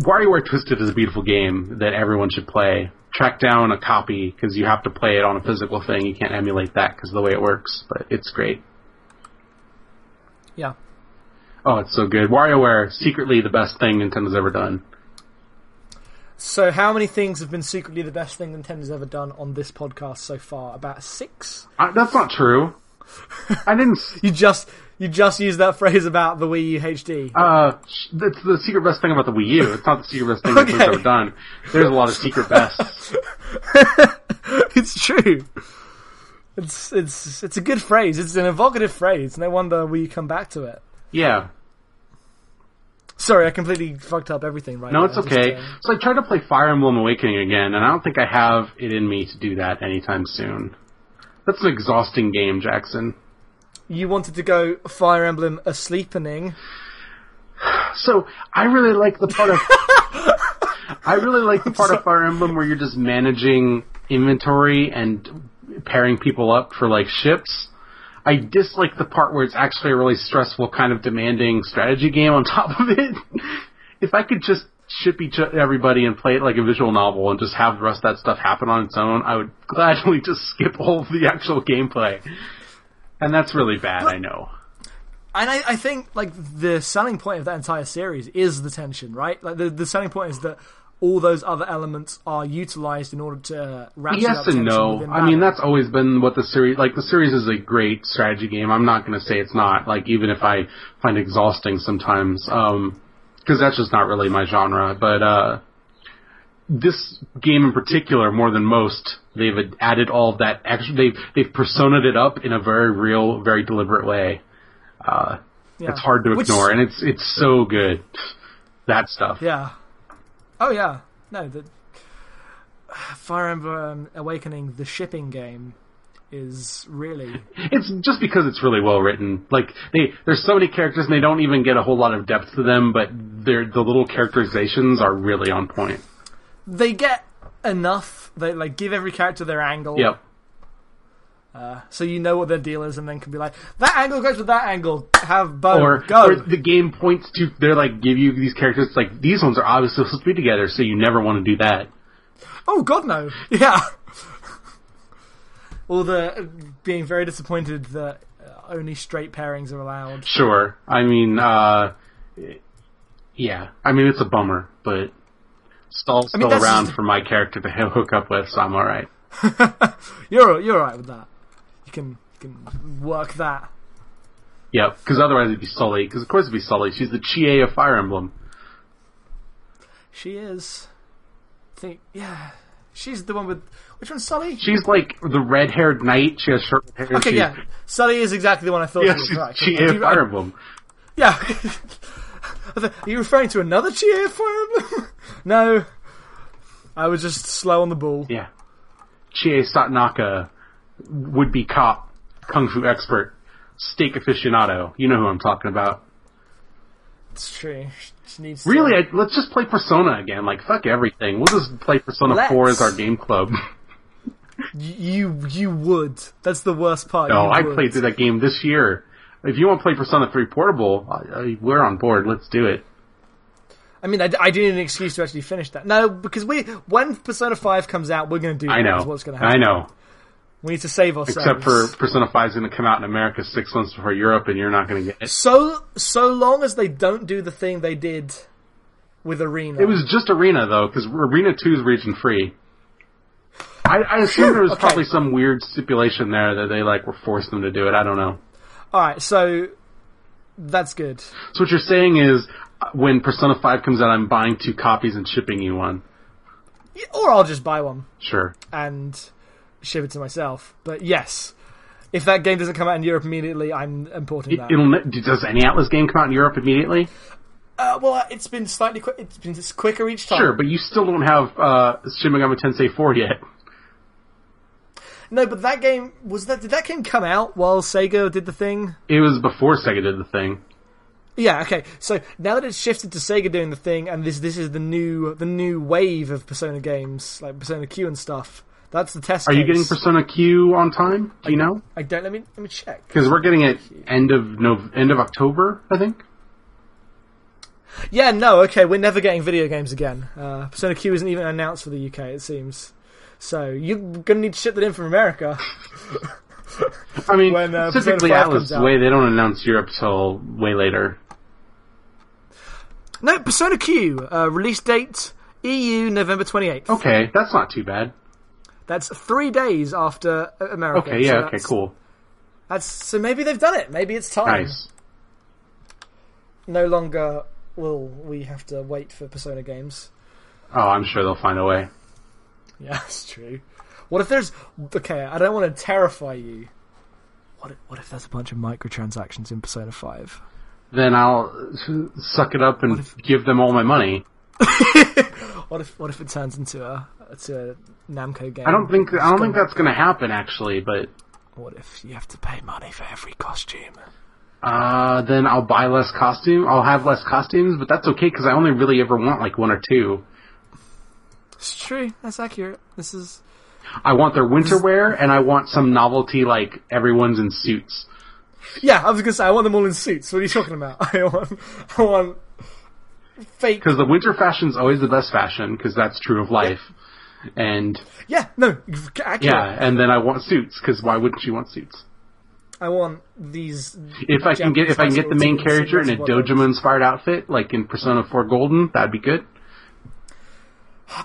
WarioWare Twisted is a beautiful game that everyone should play. Track down a copy because you have to play it on a physical thing. You can't emulate that because of the way it works, but it's great. Yeah. Oh, it's so good. WarioWare, secretly the best thing Nintendo's ever done. So, how many things have been secretly the best thing Nintendo's ever done on this podcast so far? About six. Uh, that's not true. I didn't. you just you just used that phrase about the Wii U HD. Uh, that's the secret best thing about the Wii U. It's not the secret best thing okay. Nintendo's ever done. There's a lot of secret bests. it's true. It's it's it's a good phrase. It's an evocative phrase. No wonder we come back to it. Yeah. Sorry, I completely fucked up everything right No, it's okay. Just, uh... So I tried to play Fire Emblem Awakening again, and I don't think I have it in me to do that anytime soon. That's an exhausting game, Jackson. You wanted to go Fire Emblem A Sleepening. So I really like the part of I really like the part of Fire Emblem where you're just managing inventory and pairing people up for like ships. I dislike the part where it's actually a really stressful, kind of demanding strategy game on top of it. if I could just ship each everybody and play it like a visual novel and just have the rest of that stuff happen on its own, I would gladly just skip all of the actual gameplay. And that's really bad, but, I know. And I, I think like the selling point of that entire series is the tension, right? Like the the selling point is that all those other elements are utilized in order to ratchet yes up Yes and no. I mean, that's always been what the series like. The series is a great strategy game. I'm not going to say it's not. Like even if I find it exhausting sometimes, because um, that's just not really my genre. But uh, this game in particular, more than most, they've added all that extra. They've they've personaed it up in a very real, very deliberate way. Uh, Yeah. It's hard to Which- ignore, and it's it's so good. That stuff. Yeah. Oh yeah. No, the Fire Emblem um, Awakening, the shipping game, is really It's just because it's really well written. Like they, there's so many characters, and they don't even get a whole lot of depth to them. But they're the little characterizations are really on point. they get enough. They like give every character their angle. Yep. Uh, so you know what their deal is, and then can be like, that angle goes with that angle. Have both or, go. or the game points to they're like give you these characters it's like these ones are obviously supposed to be together so you never want to do that Oh God, no! Yeah. All the being very disappointed that uh, only straight pairings are allowed. sure i mean uh yeah i mean it's a bummer but Stall's I mean, still around just- for my character to hook up with so i'm all right You're you're alright with that. You can you can work that. Yeah, because otherwise it'd be sully because of course it'd be sully she's the chie of fire emblem She is. I think yeah. She's the one with which one's Sully? she's like the red-haired knight she has short hair Okay, she's, yeah. Sully is exactly the one I thought yeah she was. she's Right, chie of fire emblem Yeah. Are you referring to another Chie of Fire Emblem? no. I was just slow on the ball. Yeah. Chie Satonaka, would be cop, kung fu expert, steak aficionado. You know who I'm talking about. It's true. She needs to- Really, I, let's just play Persona again. Like, fuck everything. We'll just play Persona Let's. 4 as our game club. You you would. That's the worst part. no, I played through that game this year. If you want to play Persona 3 Portable, I, I, we're on board. Let's do it. I mean, I, I do need an excuse to actually finish that. No, because we when Persona Five comes out, we're going to do. I know. Is what's going to happen. I know. We need to save ourselves. Except for Persona 5 is going to come out in America six months before Europe, and you're not going to get it. so so long as they don't do the thing they did with Arena. It was just Arena though, because Arena Two is region free. I, I assume there was Okay. probably some weird stipulation there that they like were forced them to do it. I don't know. all right. So that's good. So what you're saying is, uh, when Persona Five comes out, I'm buying two copies and shipping you one. Or I'll just buy one Sure. and ship it to myself. But yes, if that game doesn't come out in Europe immediately, I'm importing that. it'll, does any Atlus game come out in Europe immediately? Uh, well, it's been slightly quick. It's been just quicker each time. Sure, but you still don't have uh, Shin Megami Tensei 4 yet. no, but that game was that. Did that game come out while Sega did the thing? It was before Sega did the thing. Yeah, okay. So now that it's shifted to Sega doing the thing, and this this is the new the new wave of Persona games, like Persona Q and stuff. That's the test. Are you getting Persona Q on time? Do you know? I don't. Let me let me check. Because we're getting it end of Nov- end of October, I think. Yeah, no. Okay, we're never getting video games again. Uh, Persona Q isn't even announced for the UK. It seems. So you're gonna need to ship that in from America. I mean, When, uh, 5 Atlus way they don't announce Europe till way later. No, Persona Q uh, release date EU November twenty eighth. Okay, that's not too bad. That's three days after America. Okay, so yeah, okay, cool, That's so maybe they've done it. Maybe it's time. nice. no longer will we have to wait for Persona games. Oh, I'm sure they'll find a way. Yeah, that's true. What if there's okay? I don't want to terrify you. What if, what if there's a bunch of microtransactions in Persona Five? Then I'll suck it up and give them all my money. What if what if it turns into a to a Namco game? I don't think I don't think that's going to happen actually, but What if you have to pay money for every costume? uh, then I'll buy less costume. I'll have less costumes, but that's okay because I only really ever want like one or two. It's true. That's accurate. This is I want their winter wear, and I want some novelty like everyone's in suits. yeah. I was gonna say I want them all in suits. What are you talking about? I want I want fake. Because the winter fashion's always the best fashion, because that's true of life. And Yeah, no, accurate. yeah, and then I want suits, because why wouldn't you want suits? I want these. If I can get if I can get the main character in a high school teens, Dojima inspired outfit, like in Persona 4 Golden, that'd be good.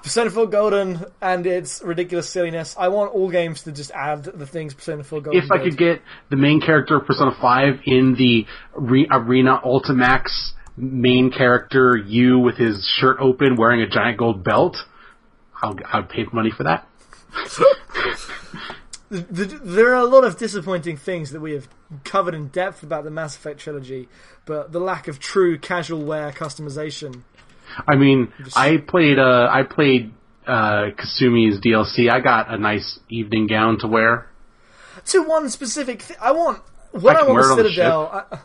Persona 4 Golden and its ridiculous silliness. I want all games to just add the things Persona 4 Golden. If I did. could get the main character of Persona 5 in the Re- Arena Ultimax main character, you with his shirt open, wearing a giant gold belt, I'll, I'll pay money for that. The- the- There are a lot of disappointing things that we have covered in depth about the Mass Effect trilogy, but the lack of true casual wear customization. I mean, I played, uh, I played, uh, Kasumi's DLC. I got a nice evening gown to wear. To one specific thing, I want when I I'm on the it the Citadel. I,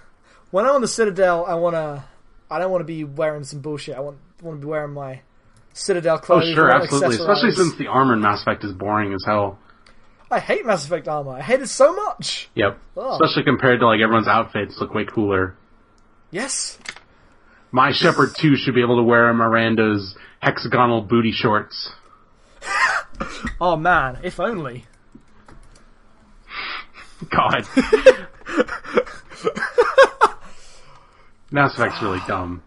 when I'm on the Citadel, I wanna. I don't want to be wearing some bullshit. I want want to be wearing my Citadel Oh, sure, absolutely. Especially since the armor in Mass Effect is boring as hell. I hate Mass Effect armor. I hate it so much. Yep. Oh. Especially compared to like everyone's outfits look way cooler. Yes. My Shepard too should be able to wear Miranda's hexagonal booty shorts. Oh man, if only. God. Mass Effect's really dumb.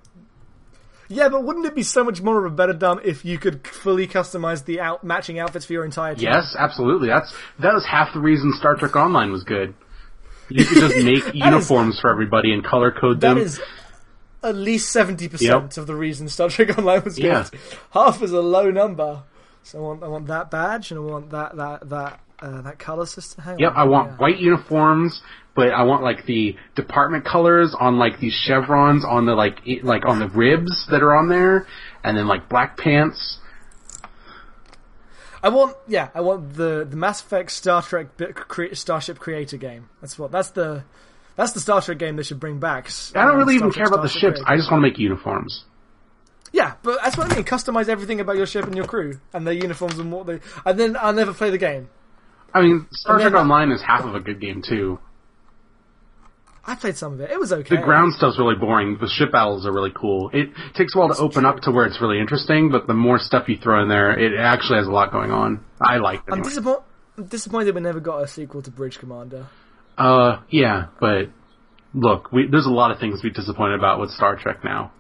Yeah, but wouldn't it be so much more of a better dumb if you could fully customize the out matching outfits for your entire team? Yes, absolutely. That's that was half the reason Star Trek Online was good. You could just make uniforms for everybody and color code That them. is at least seventy percent of the reason Star Trek Online was good. Yeah. Half is a low number. So I want I want that badge and I want that that that uh, that color system. Hang Yep, on, I want yeah. white uniforms, but I want like the department colors on like these chevrons on the like i- like on the ribs that are on there, and then like black pants. I want yeah, I want the the Mass Effect Star Trek cre- Starship Creator game. That's what that's the that's the Star Trek game they should bring back. I don't really Star even Trek care about the ships. Creator. I just want to make uniforms. Yeah, but that's what I mean. Customize everything about your ship and your crew and their uniforms and what they. And then I'll never play the game. I mean, Star And then- Trek Online is half of a good game too. I played some of it. It was okay. The ground stuff's really boring. The ship battles are really cool. It takes a while to open up to where it's really interesting, but the more stuff you throw in there, it actually has a lot going on. I like it. I'm, Anyway. disappoint- I'm disappointed we never got a sequel to Bridge Commander. Uh, yeah, but look, we, there's a lot of things to be disappointed about with Star Trek now.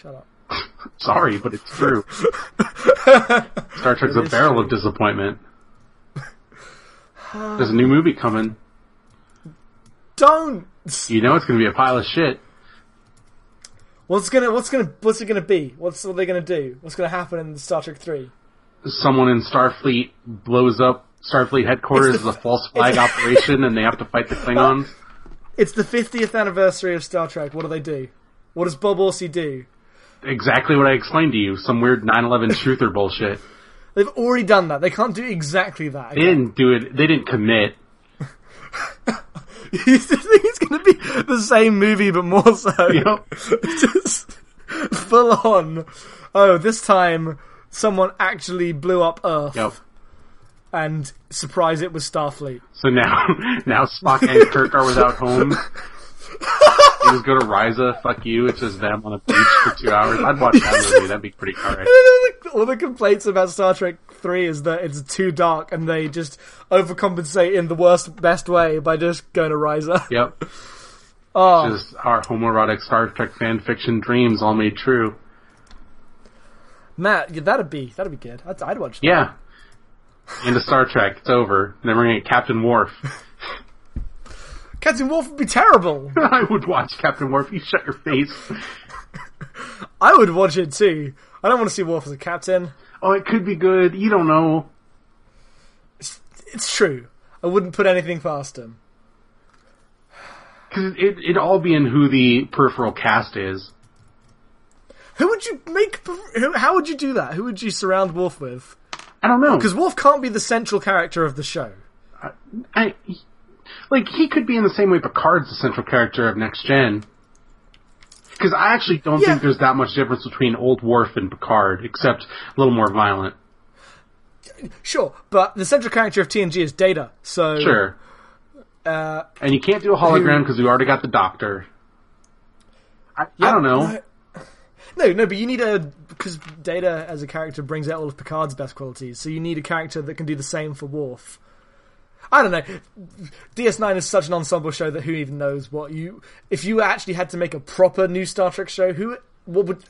Shut up. Sorry, but it's true. Star Trek's a barrel true. of disappointment. There's a new movie coming. Don't. You know it's going to be a pile of shit. What's gonna? What's gonna? What's it gonna be? What's what are they gonna do? What's gonna happen in Star Trek Three? Someone in Starfleet blows up Starfleet headquarters as a false flag operation, and they have to fight the Klingons. It's the 50th anniversary of Star Trek. What do they do? What does Bob Orci do? Exactly what I explained to you. Some weird 9/11 truther bullshit. They've already done that. They can't do exactly that. They didn't do it. They didn't commit. you think it's going to be the same movie, but more so. Yep. Just full on. Oh, this time someone actually blew up Earth Yep. and surprise it was Starfleet. So now, now Spock and Kirk are without homes. You just go to Risa, fuck you, it's just them on a beach for two hours. I'd watch that movie, that'd be pretty alright. All the complaints about Star Trek 3 is that it's too dark and they just overcompensate in the worst, best way by just going to Risa. Yep. Oh, Just our homoerotic Star Trek fan fiction dreams all made true. Matt, yeah, that'd be, that'd be good. I'd, I'd watch that. Yeah. Into Star Trek, it's over. Then we're gonna get Captain Worf. Captain Worf would be terrible. I would watch Captain Worf, you shut your face. I would watch it too. I don't want to see Worf as a captain. Oh, it could be good, you don't know. It's true. I wouldn't put anything past him. Cause it, it'd all be in who the peripheral cast is. Who would you make? Who, how would you do that? Who would you surround Worf with? I don't know. Because Worf can't be the central character of the show. I, like he could be in the same way Picard's the central character of Next Gen. Because I actually don't Yeah. think there's that much difference between old Worf and Picard, except a little more violent. Sure, but the central character of TNG is Data. So Sure. Uh, And you can't do a hologram because we already got the Doctor. I, I don't know. No, no, no, but you need a because Data as a character brings out all of Picard's best qualities. So you need a character that can do the same for Worf. I don't know. DS9 is such an ensemble show that who even knows what you. If you actually had to make a proper new Star Trek show, who what would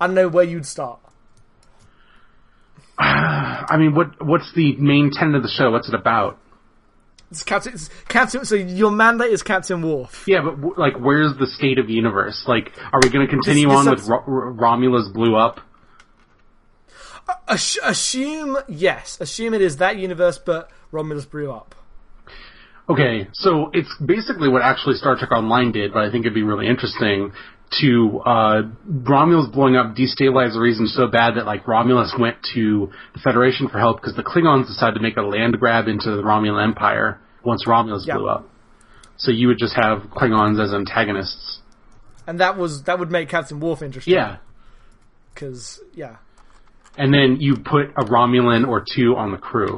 I don't know where you'd start. I mean, what what's the main tenet of the show? What's it about? It's Captain. It's Captain. So your mandate is Captain Worf. Yeah, but w- like, where's the state of the universe? Like, are we going to continue This- on with Ro- Ro- Romulus blew up? Assume yes, assume it is that universe, but Romulus blew up. Okay, so it's basically what actually Star Trek Online did, but I think it'd be really interesting to uh, Romulus blowing up destabilized the region so bad that like Romulus went to the Federation for help because the Klingons decided to make a land grab into the Romulan Empire once Romulus Yeah. blew up. So you would just have Klingons as antagonists. And that was that would make Captain Worf interesting. Yeah. because yeah, And then you put a Romulan or two on the crew.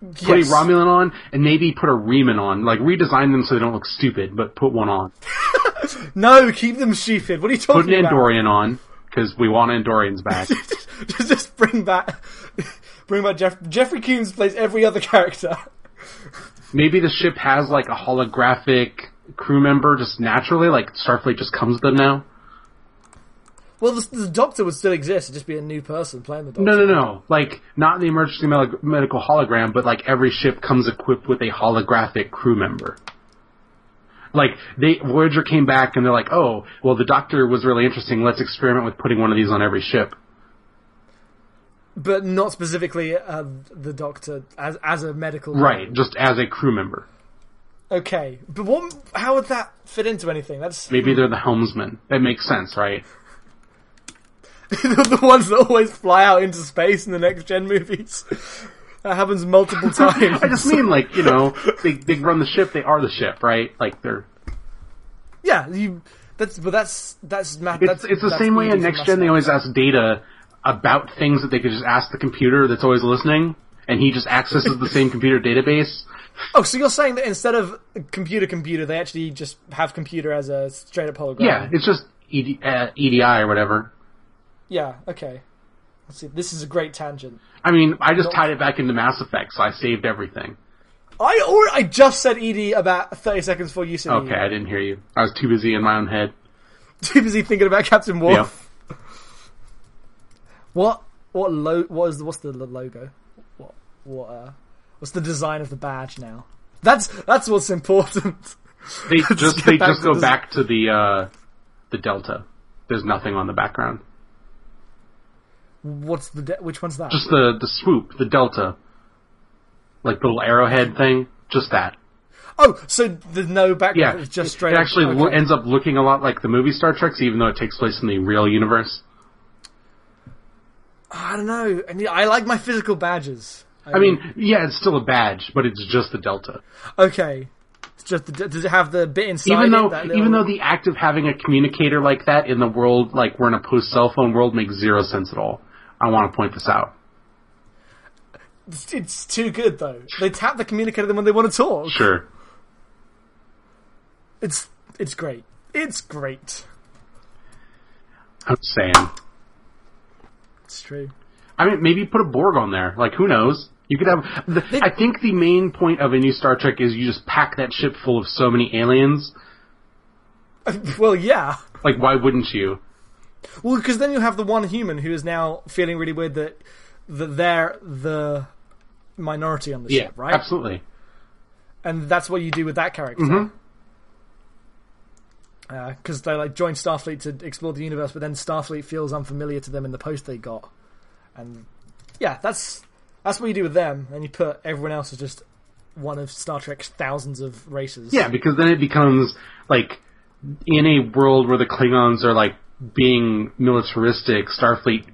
Put yes. a Romulan on, and maybe put a Reman on. Like, redesign them so they don't look stupid, but put one on. No, keep them stupid. What are you talking about? Put an about? Andorian on, because we want Andorians back. just, just bring back, bring back Jeff. Jeffrey Combs plays every other character. maybe the ship has, like, a holographic crew member just naturally, like Starfleet just comes with them now. Well, the, the Doctor would still exist. It'd just be a new person playing the Doctor. No, no, no. Like, not the emergency medical hologram, but like every ship comes equipped with a holographic crew member. Like, they, Voyager came back and they're like, oh, well the Doctor was really interesting, let's experiment with putting one of these on every ship. but not specifically uh, the Doctor as as a medical. Right, just as a crew member. Okay, but what? How would that fit into anything? That's Maybe they're the helmsman. That makes sense, right? the ones that always fly out into space in the next gen movies. That happens multiple times. I just mean, like, you know, they, they run the ship, they are the ship, right? Like, they're, yeah, you. That's but that's that's ma- it's, that's, it's the same way in Next Gen they always ask Data about things that they could just ask the computer that's always listening, and he just accesses the same computer database. Oh, so you're saying that instead of computer computer, they actually just have computer as a straight up hologram? Yeah, it's just ED, uh, EDI or whatever. Yeah. Okay. Let's see. This is a great tangent. I mean, I just tied it back into Mass Effect, so I saved everything. I or I just said ED about 30 seconds before you said Okay, I didn't hear you. I was too busy in my own head. Too busy thinking about Captain Worf. What what lo- what is the, what's the logo? What what uh what's the design of the badge now? That's that's what's important. They just they just go this- back to the uh, the Delta. There's nothing on the background. What's the de- which one's that? Just the the swoop, the Delta, like the little arrowhead thing. Just that. oh, so there's no background. Yeah, it's just straight. It up- actually lo- okay. ends up looking a lot like the movie Star Trek, even though it takes place in the real universe. I don't know. I mean, I like my physical badges. I mean, yeah, it's still a badge, but it's just the Delta. okay. It's just the, does it have the bit inside? Even it, though, even though the act of having a communicator like that in the world, like we're in a post cell phone world, makes zero sense at all. I want to point this out. it's, it's too good though. They tap the communicator when they want to talk. Sure. It's it's great. It's great. I'm saying. It's true. I mean, maybe put a Borg on there. Like, who knows? You could have. The, I think the main point of a new Star Trek is you just pack that ship full of so many aliens. well, yeah. Like, why wouldn't you? Well, because then you have the one human who is now feeling really weird that that they're the minority on the Yeah, ship, right? absolutely. And that's what you do with that character. Mm-hmm. Because they like join Starfleet to explore the universe, but then Starfleet feels unfamiliar to them in the post they got, and yeah, that's that's what you do with them, and you put everyone else as just one of Star Trek's thousands of races. Yeah, because then it becomes like in a world where the Klingons are like being militaristic, Starfleet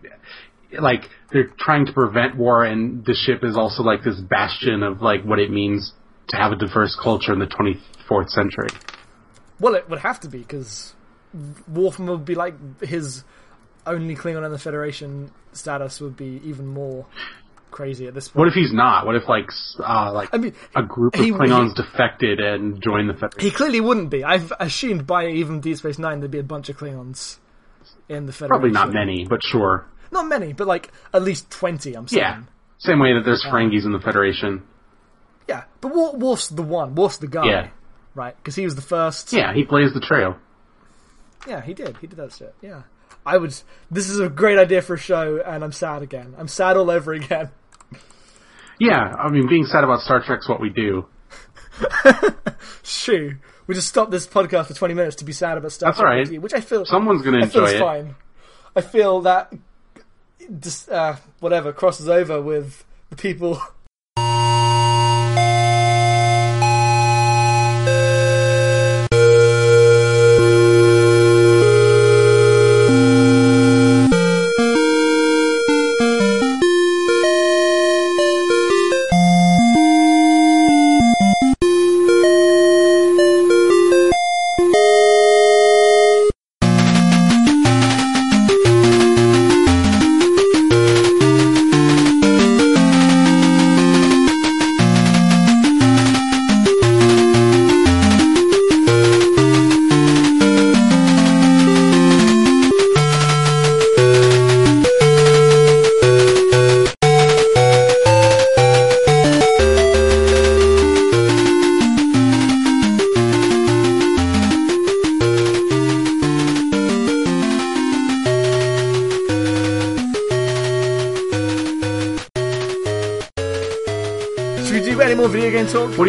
like they're trying to prevent war and the ship is also like this bastion of like what it means to have a diverse culture in the 24th century. Well, it would have to be because Worfman would be like his only Klingon in the Federation status would be even more crazy at this point. What if he's not? What if like uh, like I mean, a group of he- Klingons defected and joined the Federation? He clearly wouldn't be. I've assumed by even Deep Space Nine there'd be a bunch of Klingons in the Federation. Probably not many, but sure. Not many, but like at least twenty. I'm saying. Yeah. Same way that there's uh, Ferengis in the Federation. Yeah, but Worf's the one. Worf's the guy. Yeah. Right, because he was the first. Yeah, he plays the trail. Yeah, he did. He did that shit. Yeah. I would. This is a great idea for a show, and I'm sad again. I'm sad all over again. Yeah, I mean, being sad about Star Trek's what we do. Shoo. We just stopped this podcast for 20 minutes to be sad about Star That's Trek right. which I feel Someone's I feel enjoy it. fine. I feel that just uh, whatever crosses over with the people.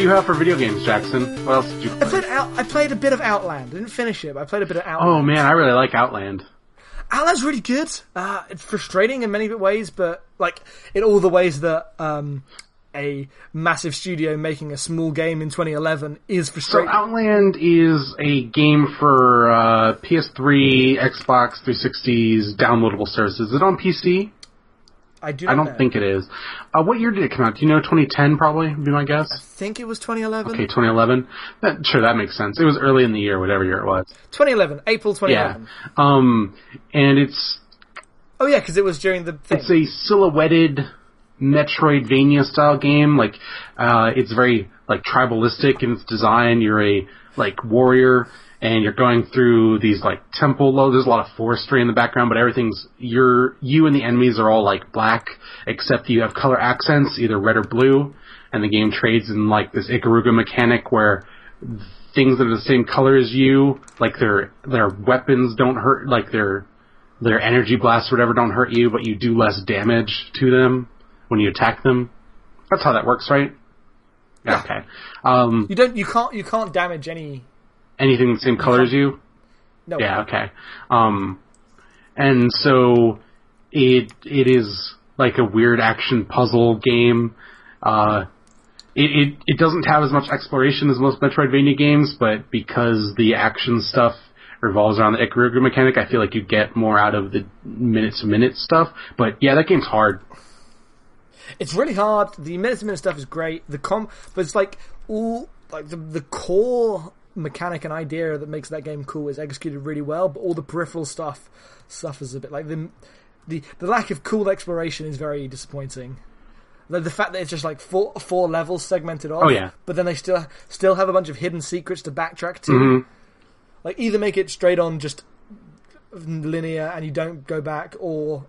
You have for video games, Jackson? What else did you I played out. I played a bit of Outland. I didn't finish it. But I played a bit of Outland. Oh man, I really like Outland. Outland's really good. Uh, it's frustrating in many ways, but like in all the ways that um, a massive studio making a small game in 2011 is frustrating. So. Outland is a game for uh, PS3, Xbox 360s downloadable services. Is it on PC? I do. I don't know. think it is. Uh, what year did it come out? Do you know? 2010 probably would be my guess. I think it was 2011. Okay, 2011. That, sure, that makes sense. It was early in the year, whatever year it was. 2011, April Yeah. 2011. Um, and it's Oh yeah, because it was during the thing. it's a silhouetted Metroidvania style game. Like, uh, it's very like tribalistic in its design. You're a like warrior, and you're going through these like temple. Low. There's a lot of forestry in the background, but everything's you're you and the enemies are all like black, except you have color accents, either red or blue. And the game trades in like this Ikaruga mechanic where things that are the same color as you, like their their weapons don't hurt, like their their energy blasts or whatever don't hurt you, but you do less damage to them when you attack them. That's how that works, right? Yeah. Okay. Um, you don't. You can't. You can't damage any. Anything the same color as you? No. Yeah. Okay. Um, and so it it is like a weird action puzzle game. Uh, it, it it doesn't have as much exploration as most Metroidvania games, but because the action stuff revolves around the Ikaruga mechanic, I feel like you get more out of the minute to minute stuff. But yeah, that game's hard. It's really hard. The minute to minute stuff is great. The com, but it's like all like the the core mechanic and idea that makes that game cool is executed really well. But all the peripheral stuff suffers a bit. Like the the the lack of cool exploration is very disappointing. Like the fact that it's just like four four levels segmented off. Oh, yeah. But then they still still have a bunch of hidden secrets to backtrack to. Mm-hmm. Like either make it straight on just linear and you don't go back, or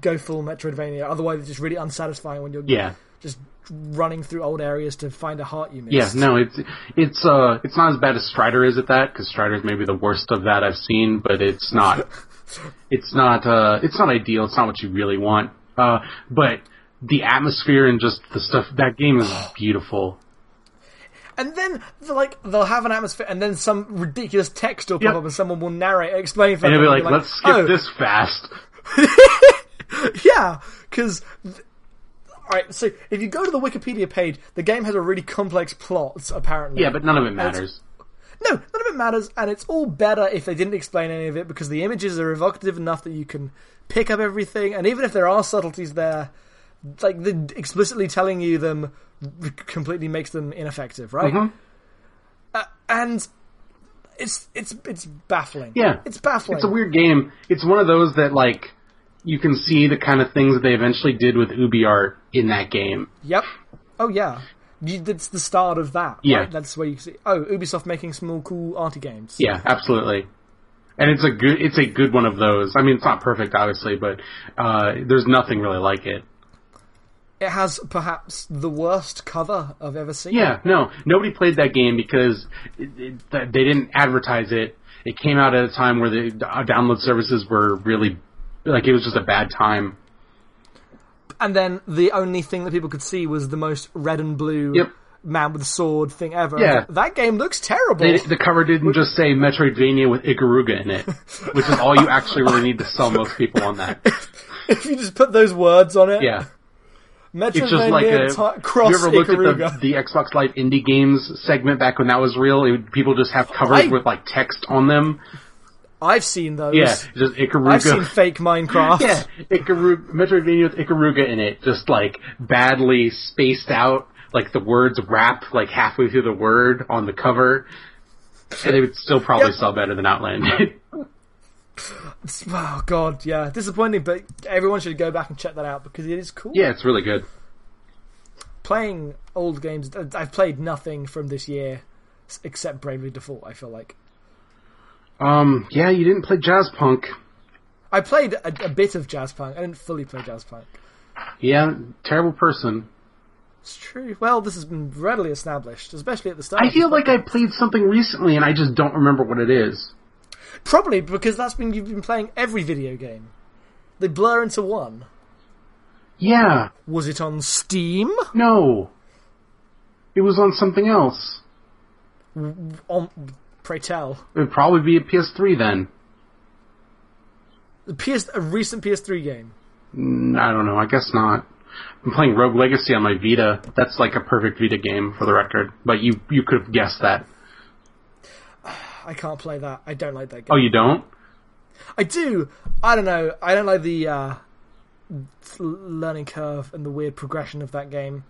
go full Metroidvania. Otherwise, it's just really unsatisfying when you're Yeah. just running through old areas to find a heart you missed. Yeah, no, it's it's uh it's not as bad as Strider is at that because Strider is maybe the worst of that I've seen, but it's not it's not uh it's not ideal. It's not what you really want. Uh, but the atmosphere and just the stuff that game is beautiful. And then, like, they'll have an atmosphere, and then some ridiculous text will pop Yep. up, and someone will narrate, explain for And them. it'll be like, you're let's skip "Oh, this fast. Yeah, because. Alright, so if you go to the Wikipedia page, the game has a really complex plot, apparently. Yeah, but none of it matters. No, none of it matters, and it's all better if they didn't explain any of it because the images are evocative enough that you can pick up everything, and even if there are subtleties there, like the explicitly telling you them completely makes them ineffective, right? Mhm. Uh, and it's it's it's baffling. Yeah. it's baffling. It's a weird game. It's one of those that like you can see the kind of things that they eventually did with UbiArt in that game. Yep. Oh yeah. You, that's the start of that. Yeah. Right? That's where you see. Oh, Ubisoft making small, cool arty games. Yeah, absolutely. And it's a good it's a good one of those. I mean, it's not perfect, obviously, but uh, there's nothing really like it. It has perhaps the worst cover I've ever seen. Yeah, no, nobody played that game because it, it, they didn't advertise it. It came out at a time where the download services were really like it was just a bad time. And then the only thing that people could see was the most red and blue Yep. man with a sword thing ever. Yeah. that game looks terrible. They, the cover didn't just say Metroidvania with Ikaruga in it, which is all you actually really need to sell most people on that. if you just put those words on it, Yeah. Metroidvania It's just like a. ti- cross you ever looked Ikaruga. at the, the Xbox Live Indie Games segment back when that was real? It people just have covers I- with like text on them. I've seen those. Yeah, just Ikaruga. I've seen fake Minecraft. Yeah, Ikaruga, Metroidvania with Ikaruga in it, just like badly spaced out, like the words wrap like halfway through the word on the cover, and they would still probably Yep. sell better than Outland. Oh god, yeah, disappointing. But everyone should go back and check that out because it is cool. yeah, it's really good. Playing old games, I've played nothing from this year except Bravely Default. I feel like Um, yeah, you didn't play Jazzpunk. I played a, a bit of Jazzpunk. I didn't fully play Jazzpunk. Yeah, terrible person. It's true. Well, this has been readily established, especially at the start. I feel like I played something recently and I just don't remember what it is. Probably because that's been you've been playing every video game. They blur into one. Yeah, Was it on Steam? no. It was on something else. On pray tell. It would probably be a PS3 then. The PS a recent PS3 game. Mm, I don't know. I guess not. I'm playing Rogue Legacy on my Vita. That's like a perfect Vita game for the record. But you you could have guessed that. I can't play that. I don't like that game. Oh, you don't? I do. I don't know. I don't like the uh, learning curve and the weird progression of that game.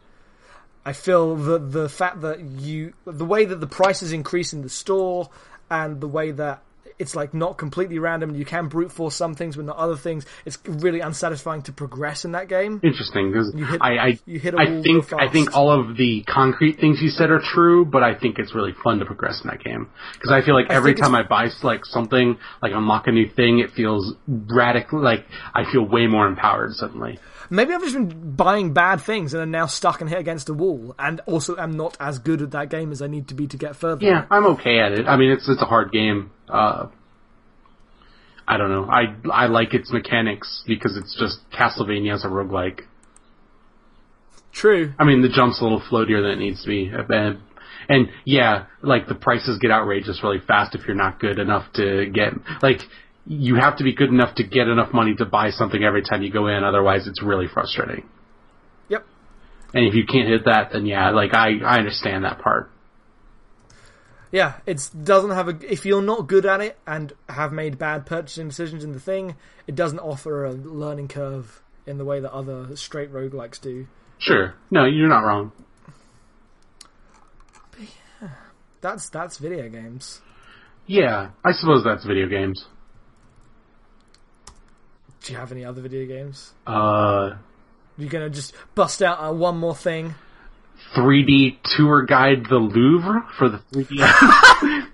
I feel the the fact that you the way that the prices increase in the store and the way that it's like not completely random and you can brute force some things but not other things. It's really unsatisfying to progress in that game. Interesting because I I, you hit I think I think all of the concrete things you said are true, but I think it's really fun to progress in that game because I feel like every it's- time I buy like something like unlock a new thing, it feels radically like I feel way more empowered suddenly. Maybe I've just been buying bad things and am now stuck and hit against a wall and also I'm not as good at that game as I need to be to get further. Yeah, I'm okay at it. I mean, it's it's a hard game. Uh, I don't know. I I like its mechanics because it's just Castlevania as a roguelike. True. I mean, the jump's a little floatier than it needs to be. And, and yeah, like the prices get outrageous really fast if you're not good enough to get like you have to be good enough to get enough money to buy something every time you go in. Otherwise, it's really frustrating. Yep. And if you can't hit that, then yeah, like I I understand that part. Yeah, it doesn't have a. If you're not good at it and have made bad purchasing decisions in the thing, it doesn't offer a learning curve in the way that other straight roguelikes do. Sure, no, you're not wrong. But yeah, That's that's video games. Yeah, I suppose that's video games. Do you have any other video games? Uh, You're gonna just bust out uh, one more thing. 3D tour guide the Louvre for the 3D.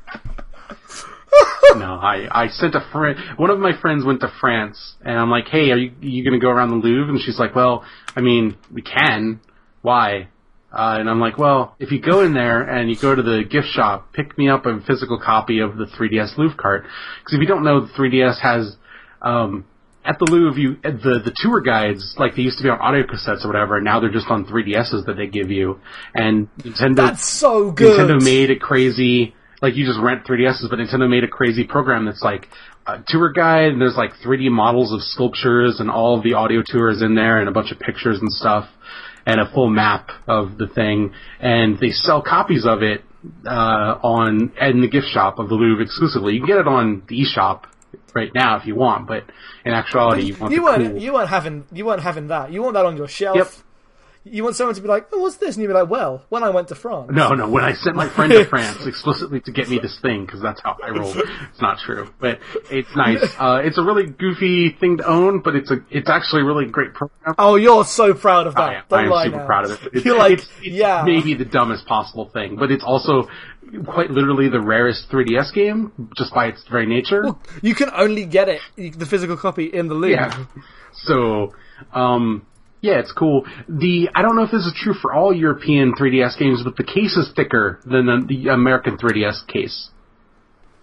no, I I sent a friend. One of my friends went to France, and I'm like, "Hey, are you you gonna go around the Louvre?" And she's like, "Well, I mean, we can. Why?" Uh, and I'm like, "Well, if you go in there and you go to the gift shop, pick me up a physical copy of the 3DS Louvre cart. Because if you don't know, the 3DS has." Um, at the Louvre, you the the tour guides like they used to be on audio cassettes or whatever. and Now they're just on 3DSs that they give you, and Nintendo That's so good. Nintendo made a crazy like you just rent 3DSs, but Nintendo made a crazy program that's like a tour guide, and there's like 3D models of sculptures, and all of the audio tours in there, and a bunch of pictures and stuff, and a full map of the thing, and they sell copies of it uh, on in the gift shop of the Louvre exclusively. You can get it on the eShop right now if you want, but in actuality, you want you weren't cool- you weren't having you weren't having that. You want that on your shelf. Yep. You want someone to be like, "Oh, what's this?" And you'd be like, "Well, when I went to France." No, no. When I sent my friend to France explicitly to get me this thing, because that's how I roll. It's not true, but it's nice. Uh, it's a really goofy thing to own, but it's a it's actually a really great program. Oh, you're so proud of that. I am, Don't I am lie super now. proud of it. It's, You're like, it's, it's yeah. maybe the dumbest possible thing, but it's also quite literally the rarest 3DS game, just by its very nature. You can only get it, the physical copy, in the Louvre. Yeah. So, um, yeah, it's cool. The I don't know if this is true for all European 3DS games, but the case is thicker than the, the American 3DS case.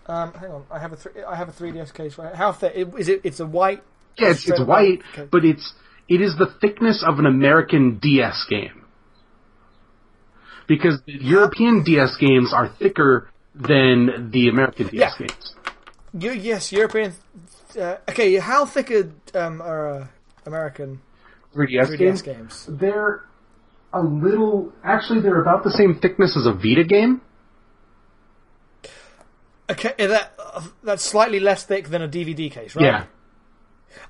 Um, hang on, I have a th- I have a 3DS case. Right? How thick is it? It's a white. Yeah, it's, it's straight white, Okay. but it's it is the thickness of an American DS game. Because the European DS games are thicker than the American DS Yeah. games. You, yes, European. Uh, okay, how thick are, um, are uh, American 3DS, 3DS games. games? They're a little. Actually, they're about the same thickness as a Vita game. Okay, that uh, that's slightly less thick than a DVD case, right? Yeah.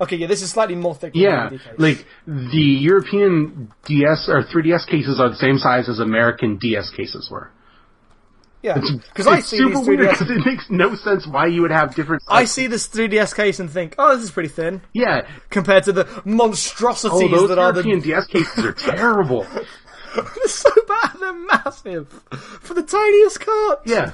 Okay, yeah, this is slightly more thick than Yeah, case. like the European DS or 3DS cases are the same size as American DS cases were. yeah, because I see super weird because it makes no sense why you would have different. I see this 3DS case and think, oh, this is pretty thin yeah. compared to the monstrosities Oh, those that are the European DS cases are terrible. They're so bad. They're massive for the tiniest carts. Yeah,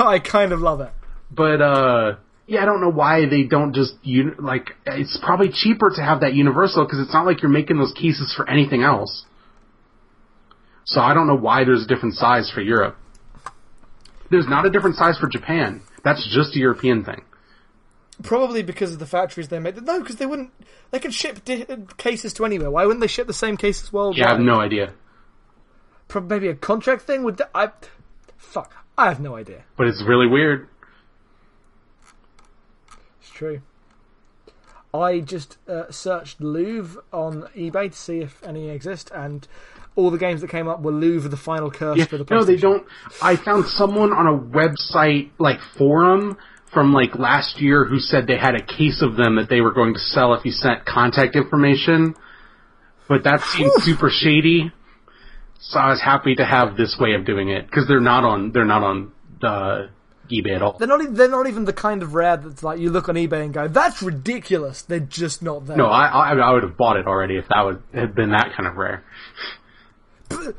I kind of love it. but uh, yeah, I don't know why they don't just uni- like. It's probably cheaper to have that universal because it's not like you're making those cases for anything else. So I don't know why there's a different size for Europe. There's not a different size for Japan. That's just a European thing. Probably because of the factories they made. No, because they wouldn't. They could ship di- cases to anywhere. Why wouldn't they ship the same cases worldwide? Yeah, I have no idea. Prob- Maybe a contract thing would. I. Fuck. I have no idea. But it's really weird. True. I just uh, searched Louvre on eBay to see if any exist, and all the games that came up were Louvre: The Final Curse Yeah, for the PlayStation. no, they don't. I found someone on a website like forum from like last year who said they had a case of them that they were going to sell if you sent contact information. But that seemed super shady. So I was happy to have this way of doing it because they're not on they're not on uh, eBay at all. They're not. e- They're not even the kind of rare that's like you look on eBay and go, "That's ridiculous." They're just not there. No, I, I I would have bought it already if that would had been that kind of rare.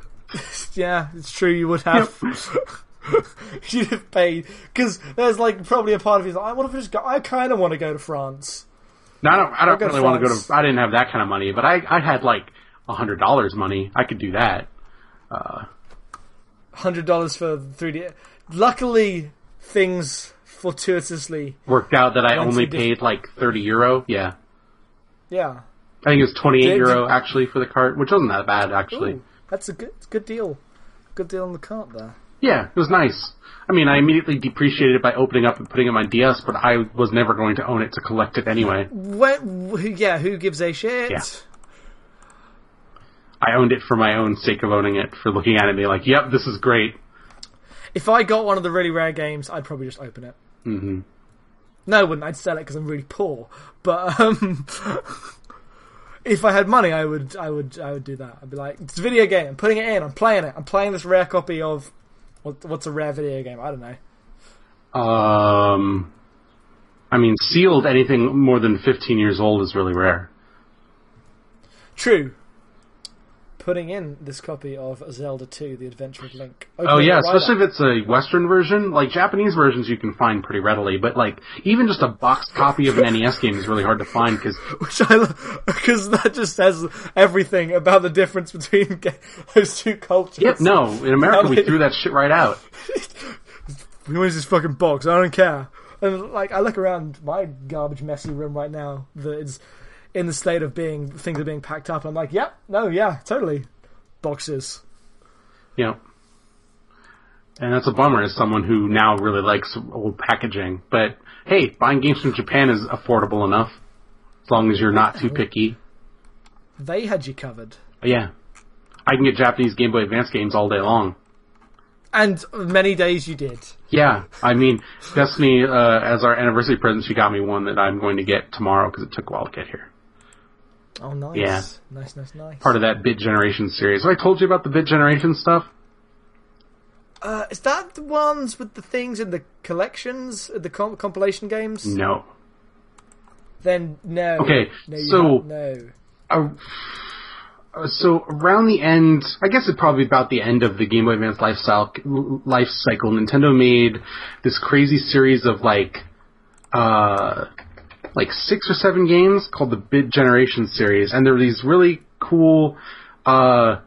Yeah, it's true. You would have. You'd have paid because there's like probably a part of you that's like, I want to just go. I kind of want to go to France. No, I don't. I don't to really want to go France. to. I didn't have that kind of money, but I I had like a hundred dollars money. I could do that. Uh, hundred dollars for 3D. Luckily, things fortuitously. Worked out that I only paid like thirty euro. Yeah, Yeah, I think it was twenty eight euro actually for the cart, which wasn't that bad actually. Ooh, that's a good, good deal. Good deal on the cart there. Yeah, it was nice. I mean, I immediately depreciated it by opening up and putting it on my DS, but I was never going to own it to collect it anyway. Who- yeah, who gives a shit? Yeah. I owned it for my own sake of owning it, for looking at it and being like, "Yep, this is great." If I got one of the really rare games, I'd probably just open it. hmm No, I wouldn't. I'd sell it because I'm really poor. But um, if I had money, I would, I would, I would do that. I'd be like, it's a video game. I'm putting it in. I'm playing it. I'm playing this rare copy of what, what's a rare video game? I don't know. Um, I mean, sealed anything more than fifteen years old is really rare. True. Putting in this copy of Zelda 2: The Adventure of Link. Oh yeah, especially if it's a Western version. Like Japanese versions, you can find pretty readily, but like even just a boxed copy of an NES game is really hard to find because Which I because that just says everything about the difference between those two cultures. Yep, no. In America, we threw that shit right out. Where's this fucking box? I don't care. And like, I look around my garbage, messy room right now that is in the state of being things are being packed up. I'm like, yep, no, yeah, totally, boxes. Yeah, And that's a bummer as someone who now really likes old packaging. But hey, buying games from Japan is affordable enough. As long as you're not too picky. They had you covered, Yeah. I can get Japanese Game Boy Advance games all day long. and many days you did. Yeah, I mean, Destiny, uh, as our anniversary present, she got me one that I'm going to get tomorrow because it took a while to get here. Oh, nice, Yeah. nice, nice, nice. Part of that Bit Generation series. So I told you about the Bit Generation stuff? Uh, is that the ones with the things in the collections, the com- compilation games? No. Then no. Okay, no, so- no. Uh, uh, so around the end, I guess it's probably about the end of the Game Boy Advance lifestyle life cycle. Nintendo made this crazy series of like, uh, like six or seven games called the Bit Generation series, and there were these really cool, uh,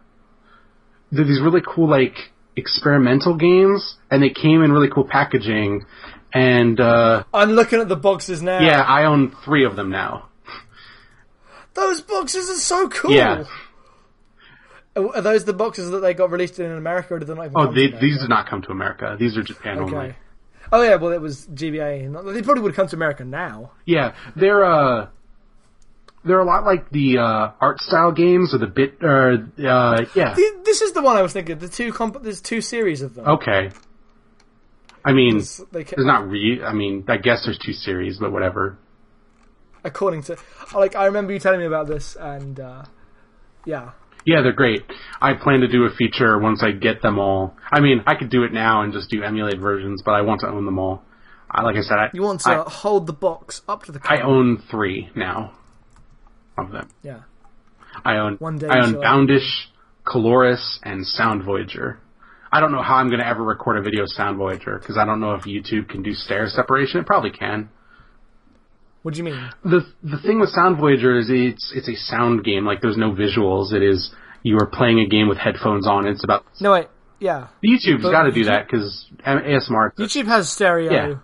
there these really cool like experimental games, and they came in really cool packaging. And uh, I'm looking at the boxes now. yeah, I own three of them now. Those boxes are so cool. Yeah. Are those the boxes that they got released in America, or did they not even Oh, they, these did not come to America. These are Japan only. Oh yeah, well it was GBA. They probably would have come to America now. Yeah, they're uh, they're a lot like the uh, art style games or the bit. Uh, uh, yeah. Th- This is the one I was thinking. The two comp- there's two series of them. Okay. I mean, There's- they ca- there's not re. I mean, I guess there's two series, but whatever. according to like I remember you telling me about this, and uh, yeah, Yeah, they're great. I plan to do a feature once I get them all. I mean, I could do it now and just do emulated versions, but I want to own them all. I, like I said, I, you want to I, hold the box up to the. I own three now of them. Yeah. I own One day I own Boundish, Coloris, and Sound Voyager. I don't know how I'm going to ever record a video of Sound Voyager because I don't know if YouTube can do stereo separation. It probably can. What do you mean? the the thing with Sound Voyager is it's it's a sound game. Like there's no visuals. It is you are playing a game with headphones on. It's about No wait. Yeah. YouTube's got to do that because ASMR. YouTube has stereo. Yeah.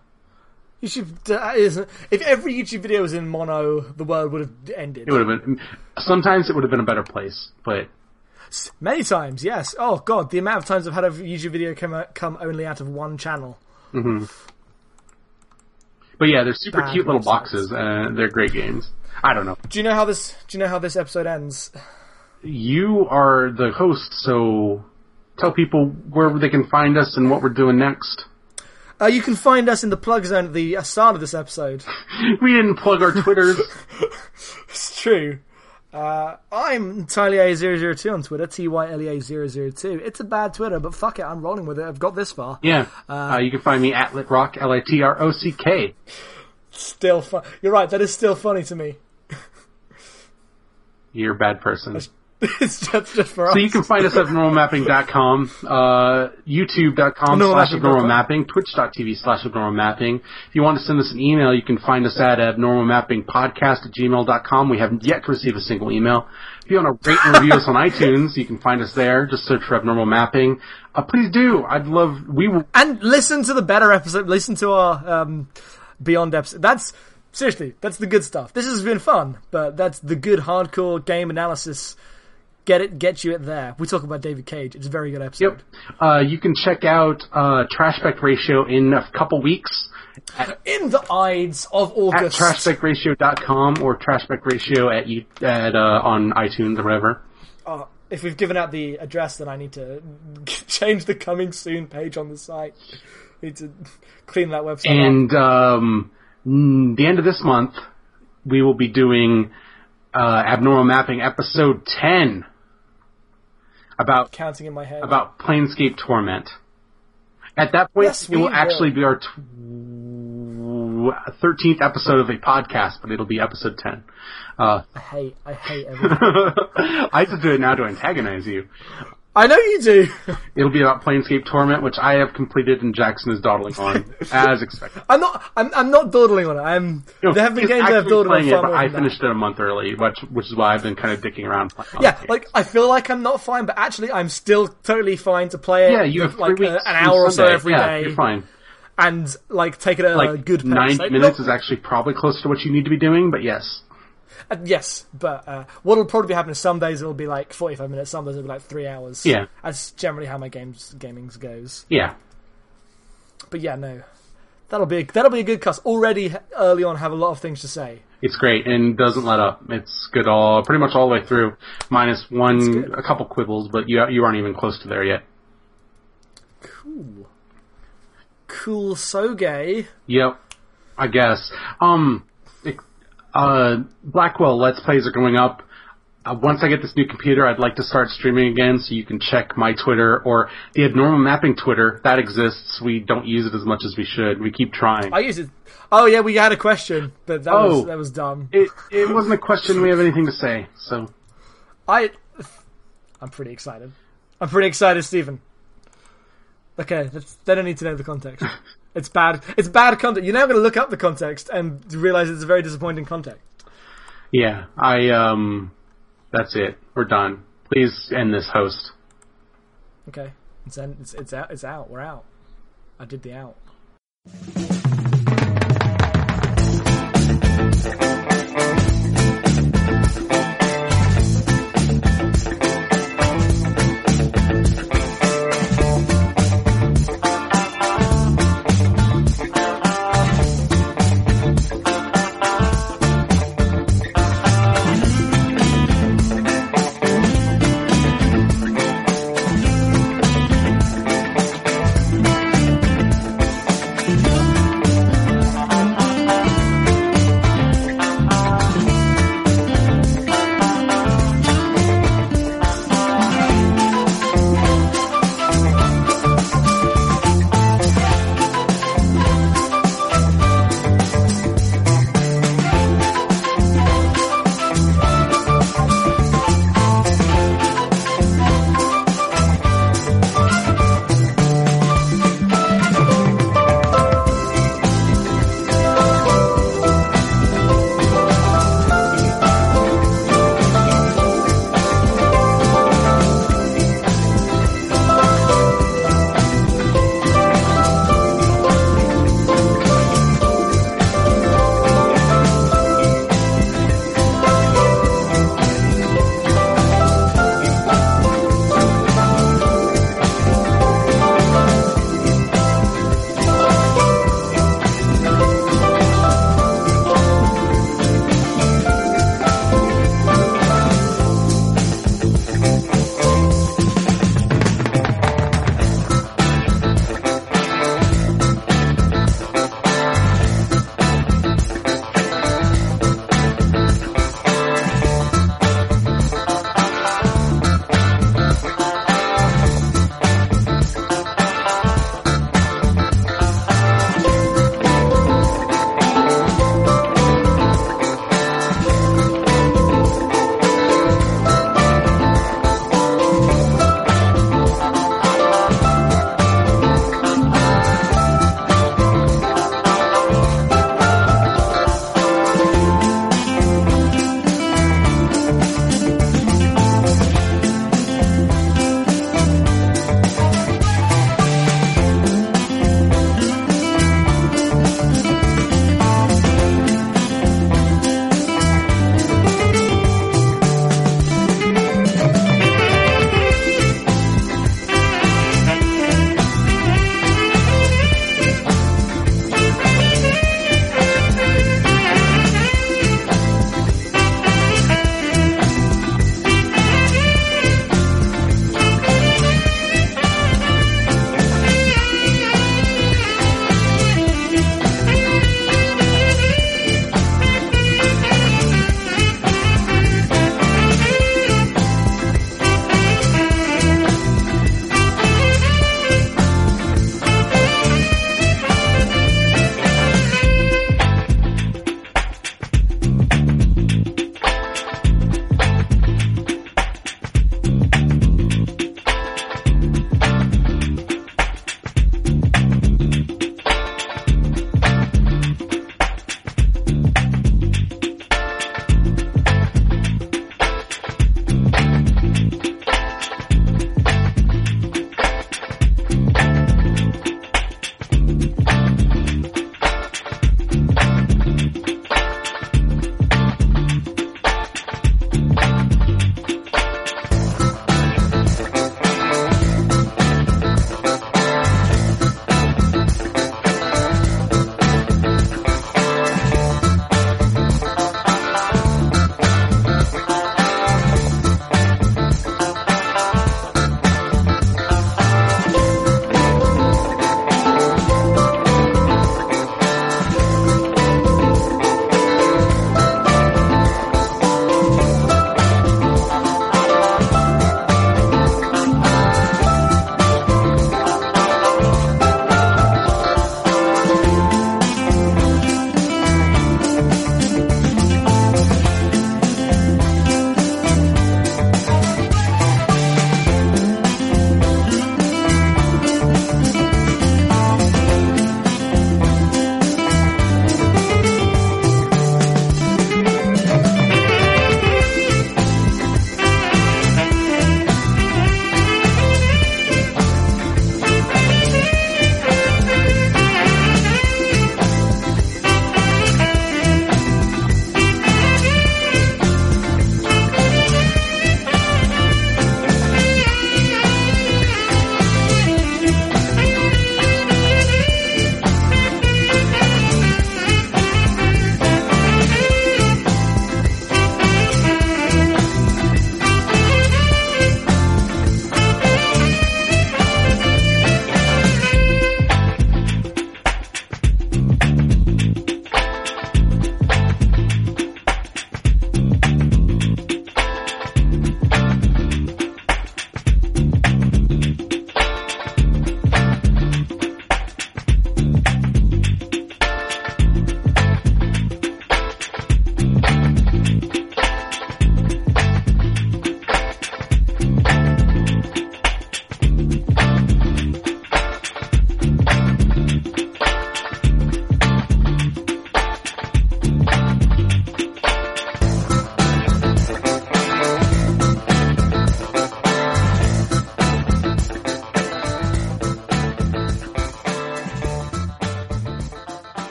YouTube uh, isn't. If every YouTube video was in mono, the world would have ended. It would have been. Sometimes it would have been a better place, but Many times, yes. Oh god, the amount of times I've had a YouTube video come out, come only out of one channel. But yeah, they're super cute little boxes. Uh, they're great games. I don't know. Do you know how this? Do you know how this episode ends? You are the host, so tell people where they can find us and what we're doing next. Uh, you can find us in the plug zone at the start of this episode. We didn't plug our Twitters. It's true. Uh, I'm Tylea002 on Twitter, T-Y-L-E-A002. It's a bad Twitter, but fuck it, I'm rolling with it. I've got this far. yeah, uh, you can find me at Litrock, L I T R O C K. Still fun. You're right, that is still funny to me. You're a bad person. it's just, just for us. So you can find us at normalmapping.com, uh, youtube.com slash Normalmapping.com. abnormalmapping, twitch.tv slash abnormalmapping. If you want to send us an email, you can find us at abnormalmappingpodcast at gmail.com. We haven't yet received a single email. If you want to rate and review us on iTunes, you can find us there. Just search for abnormal mapping. Uh, please do. I'd love, we will, and listen to the better episode. Listen to our um, Beyond episode. That's seriously, that's the good stuff. This has been fun, but that's the good hardcore game analysis. Get it, get you it there. We talk about David Cage. It's a very good episode. yep. Uh, you can check out, uh, Trashback Ratio in a couple weeks In the Ides of August. at August. trashbackratio.com or Trashback Ratio at you, at, uh, on iTunes or whatever. Oh, if we've given out the address, then I need to change the coming soon page on the site. need to clean that website. And um, the end of this month, we will be doing uh, abnormal mapping episode ten about Counting in my head. about Planescape Torment. At that point, Yes, it will will. actually be our thirteenth episode of a podcast, but it'll be episode ten. Uh, I hate, I hate everything. I just do it now to antagonize you. I know you do. It'll be about Planescape Torment, which I have completed and Jackson is dawdling on, as expected. I'm not. I'm. I'm not dawdling on it. I'm. No, there have been games I've dawdled on playing it, but I than that. finished it a month early, which which is why I've been kind of dicking around. Playing Yeah, like I feel like I'm not fine, but actually I'm still totally fine to play it. yeah, you have like three uh, an hour or so every yeah, day, You're fine. and like take it at a good pace. ninety Like, minutes look- is actually probably close to what you need to be doing, but yes, uh, yes, but uh, what'll probably happen is Some days it'll be like 45 minutes. Some days it'll be like three hours. Yeah. that's generally how my games gamings goes. yeah, But yeah, no, that'll be a, that'll be a good cuss. Already early on, have a lot of things to say. it's great and doesn't let up. It's good all pretty much all the way through, minus one a couple quibbles, but you you aren't even close to there yet. Cool, cool, so gay. Yep, I guess. Um, uh, Blackwell Let's Plays are going up. Uh, once I get this new computer, I'd like to start streaming again, so you can check my Twitter or the Abnormal Mapping Twitter. That exists. We don't use it as much as we should. We keep trying. I use it. Oh yeah, we had a question, but that Oh. was that was dumb. it it wasn't a question. We have anything to say. So I, I'm pretty excited. I'm pretty excited, Stephen. Okay, that's, they don't need to know the context. It's bad. It's bad context. You're now going to look up the context and realize it's a very disappointing context. yeah, I um, that's it. We're done. Please end this host. Okay, it's en- it's it's out. It's out. We're out. I did the out.